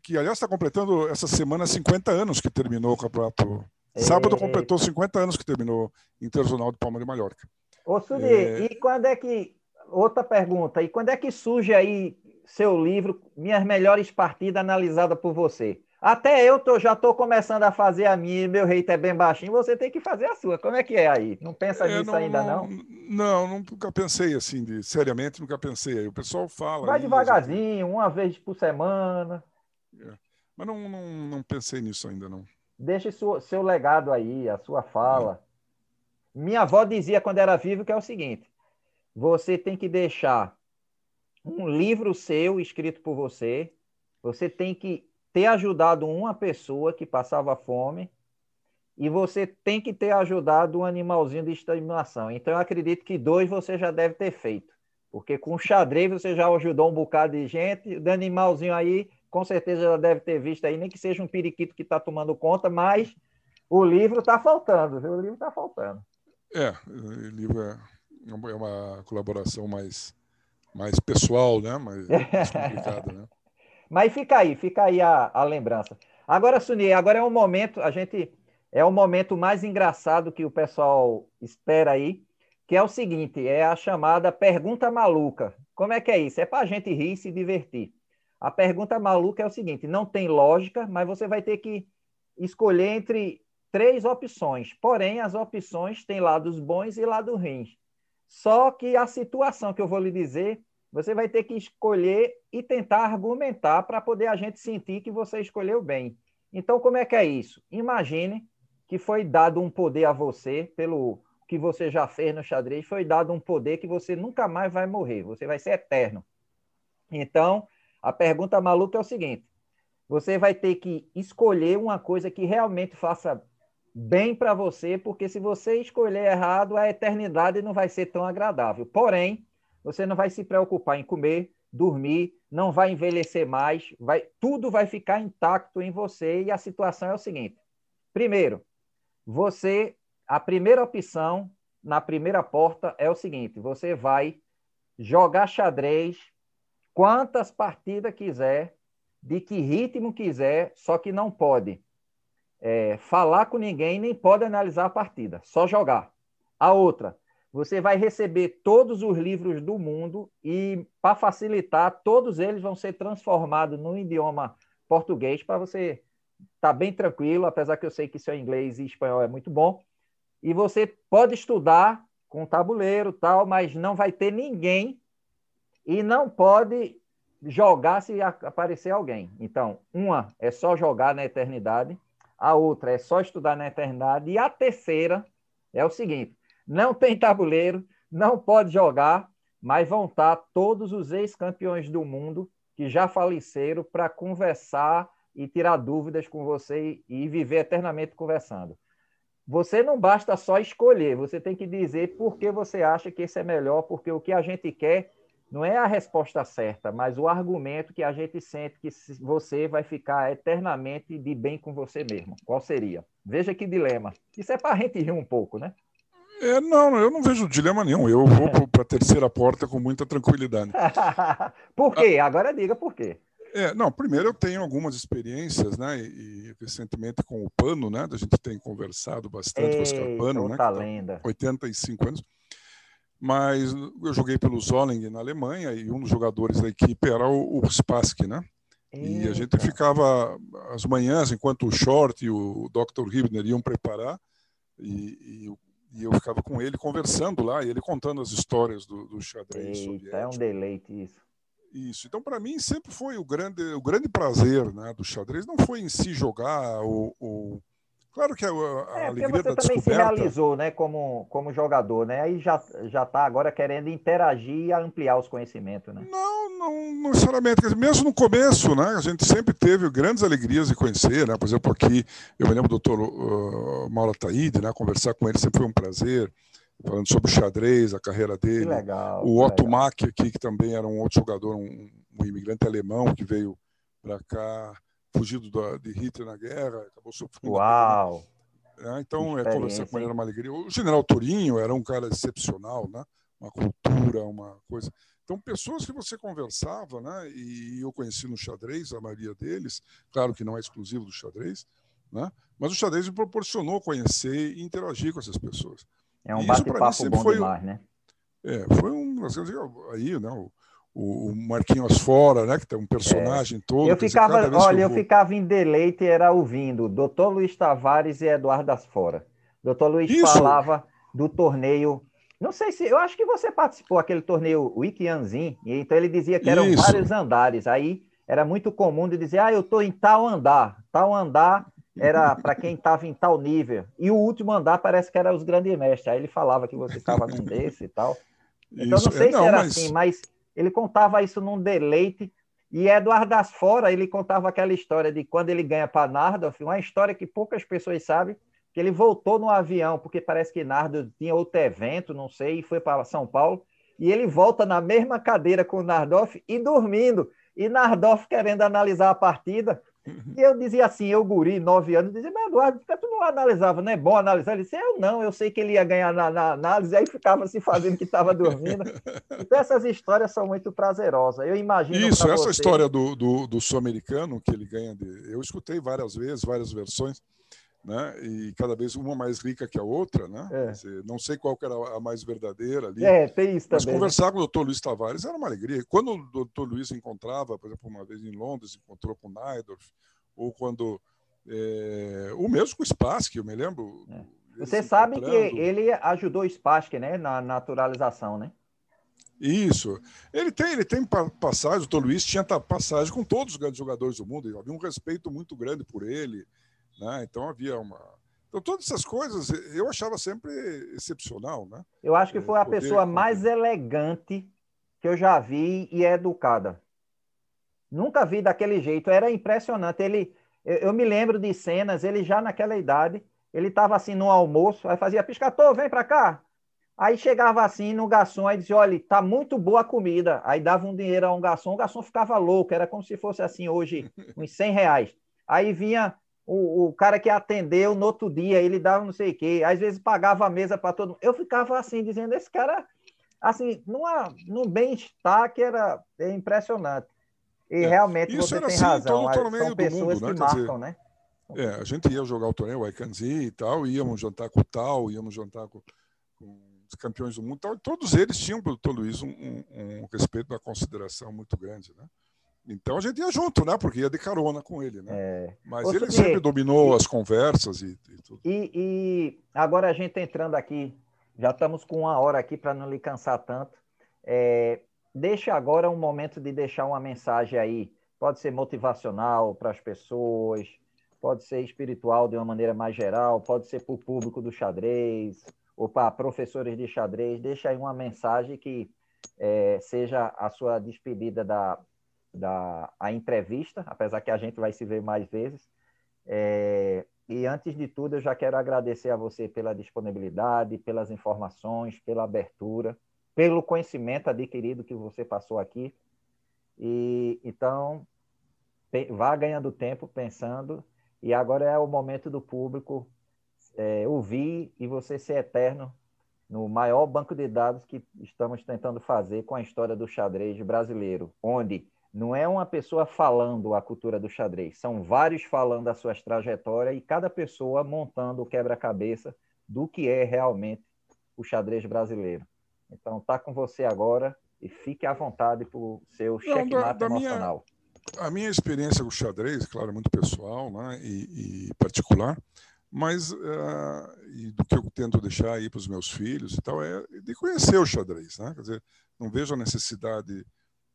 Que, aliás, está completando essa semana 50 anos que terminou o campeonato. É... Sábado completou 50 anos que terminou Internacional de Palma de Mallorca. Ô, Sudi, é... e quando é que. Outra pergunta, e quando é que surge aí seu livro, Minhas Melhores Partidas Analisada por Você? Até eu tô, já estou começando a fazer a minha, meu rei é bem baixinho, você tem que fazer a sua. Como é que é aí? Não pensa é, nisso não, ainda, não? Não, nunca pensei assim, de, seriamente, nunca pensei. Aí o pessoal fala. Vai aí, devagarzinho, gente... uma vez por semana. É. Mas não, não, não pensei nisso ainda, não. Deixe seu, seu legado aí, a sua fala. É. Minha avó dizia quando era vivo que é o seguinte: você tem que deixar um livro seu escrito por você, você tem que ter ajudado uma pessoa que passava fome e você tem que ter ajudado um animalzinho de estimação. Então, eu acredito que dois você já deve ter feito. Porque com xadrez você já ajudou um bocado de gente, o animalzinho aí, com certeza já deve ter visto aí, nem que seja um periquito que está tomando conta, mas o livro está faltando, viu? O livro está faltando. É, o livro é, é uma colaboração mais, mais pessoal, né? mais, mais complicada, né? Mas fica aí, fica aí a, a lembrança. Agora, Suni, agora é um momento, a gente é o momento mais engraçado que o pessoal espera aí, que é o seguinte, é a chamada pergunta maluca. Como é que é isso? É para a gente rir e se divertir. A pergunta maluca é o seguinte, não tem lógica, mas você vai ter que escolher entre três opções. Porém, as opções têm lados bons e lados ruins. Só que a situação que eu vou lhe dizer você vai ter que escolher e tentar argumentar para poder a gente sentir que você escolheu bem. Então, como é que é isso? Imagine que foi dado um poder a você, pelo que você já fez no xadrez, foi dado um poder que você nunca mais vai morrer, você vai ser eterno. Então, a pergunta maluca é o seguinte: você vai ter que escolher uma coisa que realmente faça bem para você, porque se você escolher errado, a eternidade não vai ser tão agradável. Porém, você não vai se preocupar em comer, dormir, não vai envelhecer mais, vai, tudo vai ficar intacto em você e a situação é o seguinte. Primeiro, você, a primeira opção na primeira porta é o seguinte, você vai jogar xadrez quantas partidas quiser, de que ritmo quiser, só que não pode é, falar com ninguém, nem pode analisar a partida, só jogar. A outra, você vai receber todos os livros do mundo e, para facilitar, todos eles vão ser transformados no idioma português para você estar tá bem tranquilo, apesar que eu sei que seu inglês e espanhol é muito bom. E você pode estudar com tabuleiro tal, mas não vai ter ninguém e não pode jogar se aparecer alguém. Então, uma é só jogar na eternidade, a outra é só estudar na eternidade e a terceira é o seguinte: não tem tabuleiro, não pode jogar, mas vão estar todos os ex-campeões do mundo que já faleceram para conversar e tirar dúvidas com você e viver eternamente conversando. Você não basta só escolher, você tem que dizer por que você acha que esse é melhor, porque o que a gente quer não é a resposta certa, mas o argumento que a gente sente que você vai ficar eternamente de bem com você mesmo. Qual seria? Veja que dilema. Isso é para a gente rir um pouco, né? É, não, eu não vejo dilema nenhum. Eu vou para a terceira porta com muita tranquilidade. por quê? Agora diga por quê. É, não, primeiro eu tenho algumas experiências, né, e, recentemente com o Pano, né, a gente tem conversado bastante Ei, com o Oscar Pano, né, tá lenda. 85 anos, mas eu joguei pelo Zolling na Alemanha e um dos jogadores da equipe era o, o Spassky, né, Eita. e a gente ficava as manhãs, enquanto o Short e o Dr. Hibner iam preparar, e, e e eu ficava com ele conversando lá, e ele contando as histórias do, do xadrez Eita, soviético. É um deleite isso. Isso. Então, para mim, sempre foi o grande, o grande prazer né, do xadrez. Não foi em si jogar ou, ou Claro que a, a é, alegria você da também descoberta... se realizou, né, como, como jogador, né? Aí já já está agora querendo interagir e ampliar os conhecimentos, né? Não, não necessariamente. Mesmo no começo, né, a gente sempre teve grandes alegrias de conhecer, né? Por exemplo, aqui eu me lembro do doutor uh, Mauro Ataíde, né? Conversar com ele sempre foi um prazer, falando sobre o xadrez, a carreira dele. Que legal. O Otto Mack aqui, que também era um outro jogador, um, um imigrante alemão que veio para cá fugido da, de Hitler na guerra, acabou sofrendo. Uau! É, então, é, conversar com ele era uma alegria. O general Turinho era um cara excepcional, né? uma cultura, uma coisa. Então, pessoas que você conversava, né? e eu conheci no xadrez, a maioria deles, claro que não é exclusivo do xadrez, né? mas o xadrez me proporcionou conhecer e interagir com essas pessoas. É um bate-papo bom foi, demais, né? É, foi um. Aí, né, o, o, Marquinhos Fora, né? Que tem um personagem é. todo. Eu ficava, dizer, olha, eu, eu, ficava em deleite era ouvindo Dr. Luiz Tavares e Eduardo Asfora. Dr. Luiz Isso. falava do torneio. Não sei se. Eu acho que você participou aquele torneio Wikianzin, então ele dizia que eram Isso. vários andares. Aí era muito comum de dizer, ah, eu estou em tal andar. Tal andar era para quem estava em tal nível. E o último andar parece que era os grandes mestres. Aí ele falava que você estava num desse e tal. Então isso. não sei é, não, se era mas... assim, mas ele contava isso num deleite. E Eduardo das Fora, ele contava aquela história de quando ele ganha para Nardolf, uma história que poucas pessoas sabem, que ele voltou no avião, porque parece que Nardo tinha outro evento, não sei, e foi para São Paulo, e ele volta na mesma cadeira com o Nardolf e dormindo. E Nardolf querendo analisar a partida. E eu dizia assim, eu guri, nove anos, dizia, mas Eduardo, por que tu não analisava? Não é bom analisar? Ele disse, eu não, eu sei que ele ia ganhar na, na análise, aí ficava se fazendo que estava dormindo. Então essas histórias são muito prazerosas. Eu imagino. Isso, essa você... história do, do, do sul-americano que ele ganha de. Eu escutei várias vezes, várias versões. Né? E cada vez uma mais rica que a outra, né? É. Dizer, não sei qual era a mais verdadeira ali. É, tem isso Mas também. Mas conversar com o doutor Luiz Tavares era uma alegria. Quando o doutor Luiz encontrava, por exemplo, uma vez em Londres, encontrou com Naidorf, ou quando. É, o mesmo com o Spassky, eu me lembro. É. Você sabe que ele ajudou o Spassky né, na naturalização, né? Isso. Ele tem, ele tem passagem, o Dr. Luiz tinha passagem com todos os grandes jogadores do mundo, havia um respeito muito grande por ele, né? Então havia uma. Então, todas essas coisas eu achava sempre excepcional, né? Eu acho que é, foi a poder... pessoa mais elegante que eu já vi e é educada. Nunca vi daquele jeito, era impressionante. Ele, eu, me lembro de cenas, ele já naquela idade, ele estava assim no almoço, aí fazia piscator, vem para cá. Aí chegava assim no garçom, aí dizia, olha, tá muito boa a comida. Aí dava um dinheiro a um garçom, o garçom ficava louco, era como se fosse assim hoje, uns 100 reais. Aí vinha o, o cara que atendeu no outro dia, ele dava não sei o quê, às vezes pagava a mesa para todo mundo. Eu ficava assim, dizendo, esse cara, assim, numa, num bem-estar que era impressionante. E é. realmente Isso você tem assim, razão. São pessoas mundo, que né? marcam, dizer, né? É, a gente ia jogar o torneio Aikanzi e tal, íamos jantar com o tal, íamos jantar com, com os campeões do mundo tal, e todos eles tinham pelo Dr. Luiz um, um, um, respeito, uma consideração muito grande, né? Então a gente ia junto, né? Porque ia de carona com ele, né? É. Mas ele sempre dominou as conversas e, e tudo. E, e, agora a gente entrando aqui, já estamos com uma hora aqui para não lhe cansar tanto. É, deixe agora um momento de deixar uma mensagem aí. Pode ser motivacional para as pessoas, pode ser espiritual de uma maneira mais geral, pode ser para o público do xadrez, ou para professores de xadrez. Deixa aí uma mensagem que é, seja a sua despedida da, da a entrevista, apesar que a gente vai se ver mais vezes. É, e antes de tudo, eu já quero agradecer a você pela disponibilidade, pelas informações, pela abertura pelo conhecimento adquirido que você passou aqui. E então vá ganhando tempo pensando e agora é o momento do público é, ouvir e você ser eterno no maior banco de dados que estamos tentando fazer com a história do xadrez brasileiro, onde não é uma pessoa falando a cultura do xadrez, são vários falando as suas trajetórias e cada pessoa montando o quebra-cabeça do que é realmente o xadrez brasileiro. Então, tá com você agora e fique à vontade para o seu checkmate emocional. Minha, a minha experiência com o xadrez, claro, é muito pessoal né, e, e particular, mas uh, e do que eu tento deixar aí para os meus filhos e tal é de conhecer o xadrez, né? Quer dizer, não vejo a necessidade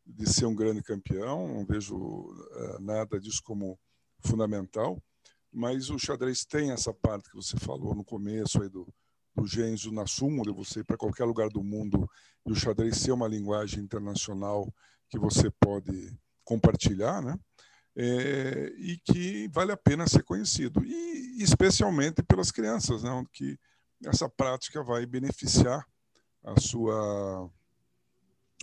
de ser um grande campeão, não vejo uh, nada disso como fundamental, mas o xadrez tem essa parte que você falou no começo aí do, do Genzo na súmula, você ir para qualquer lugar do mundo e o xadrez ser uma linguagem internacional que você pode compartilhar, né? É, e que vale a pena ser conhecido. E especialmente pelas crianças, né? que essa prática vai beneficiar a sua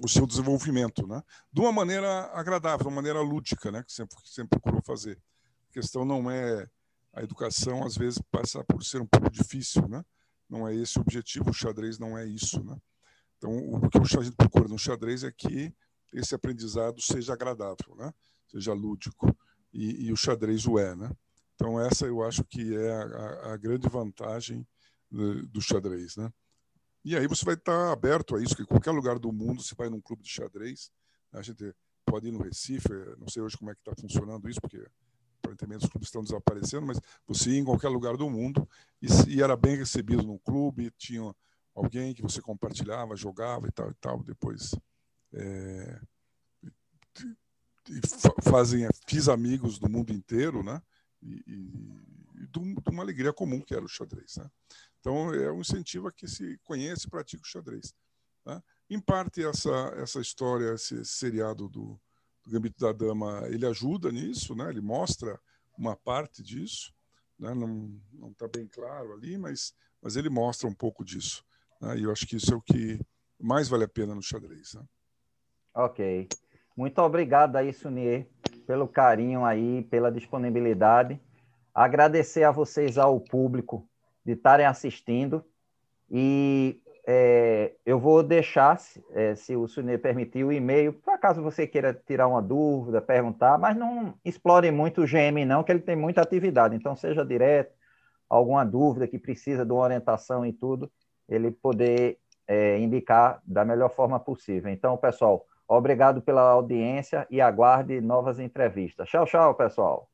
o seu desenvolvimento, né? De uma maneira agradável, de uma maneira lúdica, né? Que sempre, sempre procurou fazer. A questão não é a educação, às vezes passa por ser um pouco difícil, né? não é esse o objetivo, o xadrez não é isso. Né? Então, o que a gente procura no xadrez é que esse aprendizado seja agradável, né? seja lúdico, e, e o xadrez o é. Né? Então, essa eu acho que é a, a grande vantagem do, do xadrez. Né? E aí você vai estar aberto a isso, que em qualquer lugar do mundo, você vai num clube de xadrez, A gente pode ir no Recife, não sei hoje como é que está funcionando isso, porque aparentemente os clubes estão desaparecendo, mas você ia em qualquer lugar do mundo e, e era bem recebido no clube, tinha alguém que você compartilhava, jogava e tal e tal. Depois é, fazem, fiz amigos do mundo inteiro, né? E, e, e de uma alegria comum que era o xadrez, né? Então é um incentivo a que se conheça e pratique o xadrez. Né? Em parte essa essa história, esse seriado do, do Gambito da Dama, ele ajuda nisso, né? Ele mostra uma parte disso, né? Não está bem claro ali, mas mas ele mostra um pouco disso. Né? E eu acho que isso é o que mais vale a pena no xadrez. Né? Ok. Muito obrigado aí, Sunier, pelo carinho aí, pela disponibilidade. Agradecer a vocês, ao público, de estarem assistindo. E é, eu vou deixar, é, se o Sunier permitir, o e-mail, para caso você queira tirar uma dúvida, perguntar, mas não explore muito o GM, não, que ele tem muita atividade. Então, seja direto, alguma dúvida que precisa de uma orientação e tudo, ele poder é, indicar da melhor forma possível. Então, pessoal, obrigado pela audiência e aguarde novas entrevistas. Tchau, tchau, pessoal.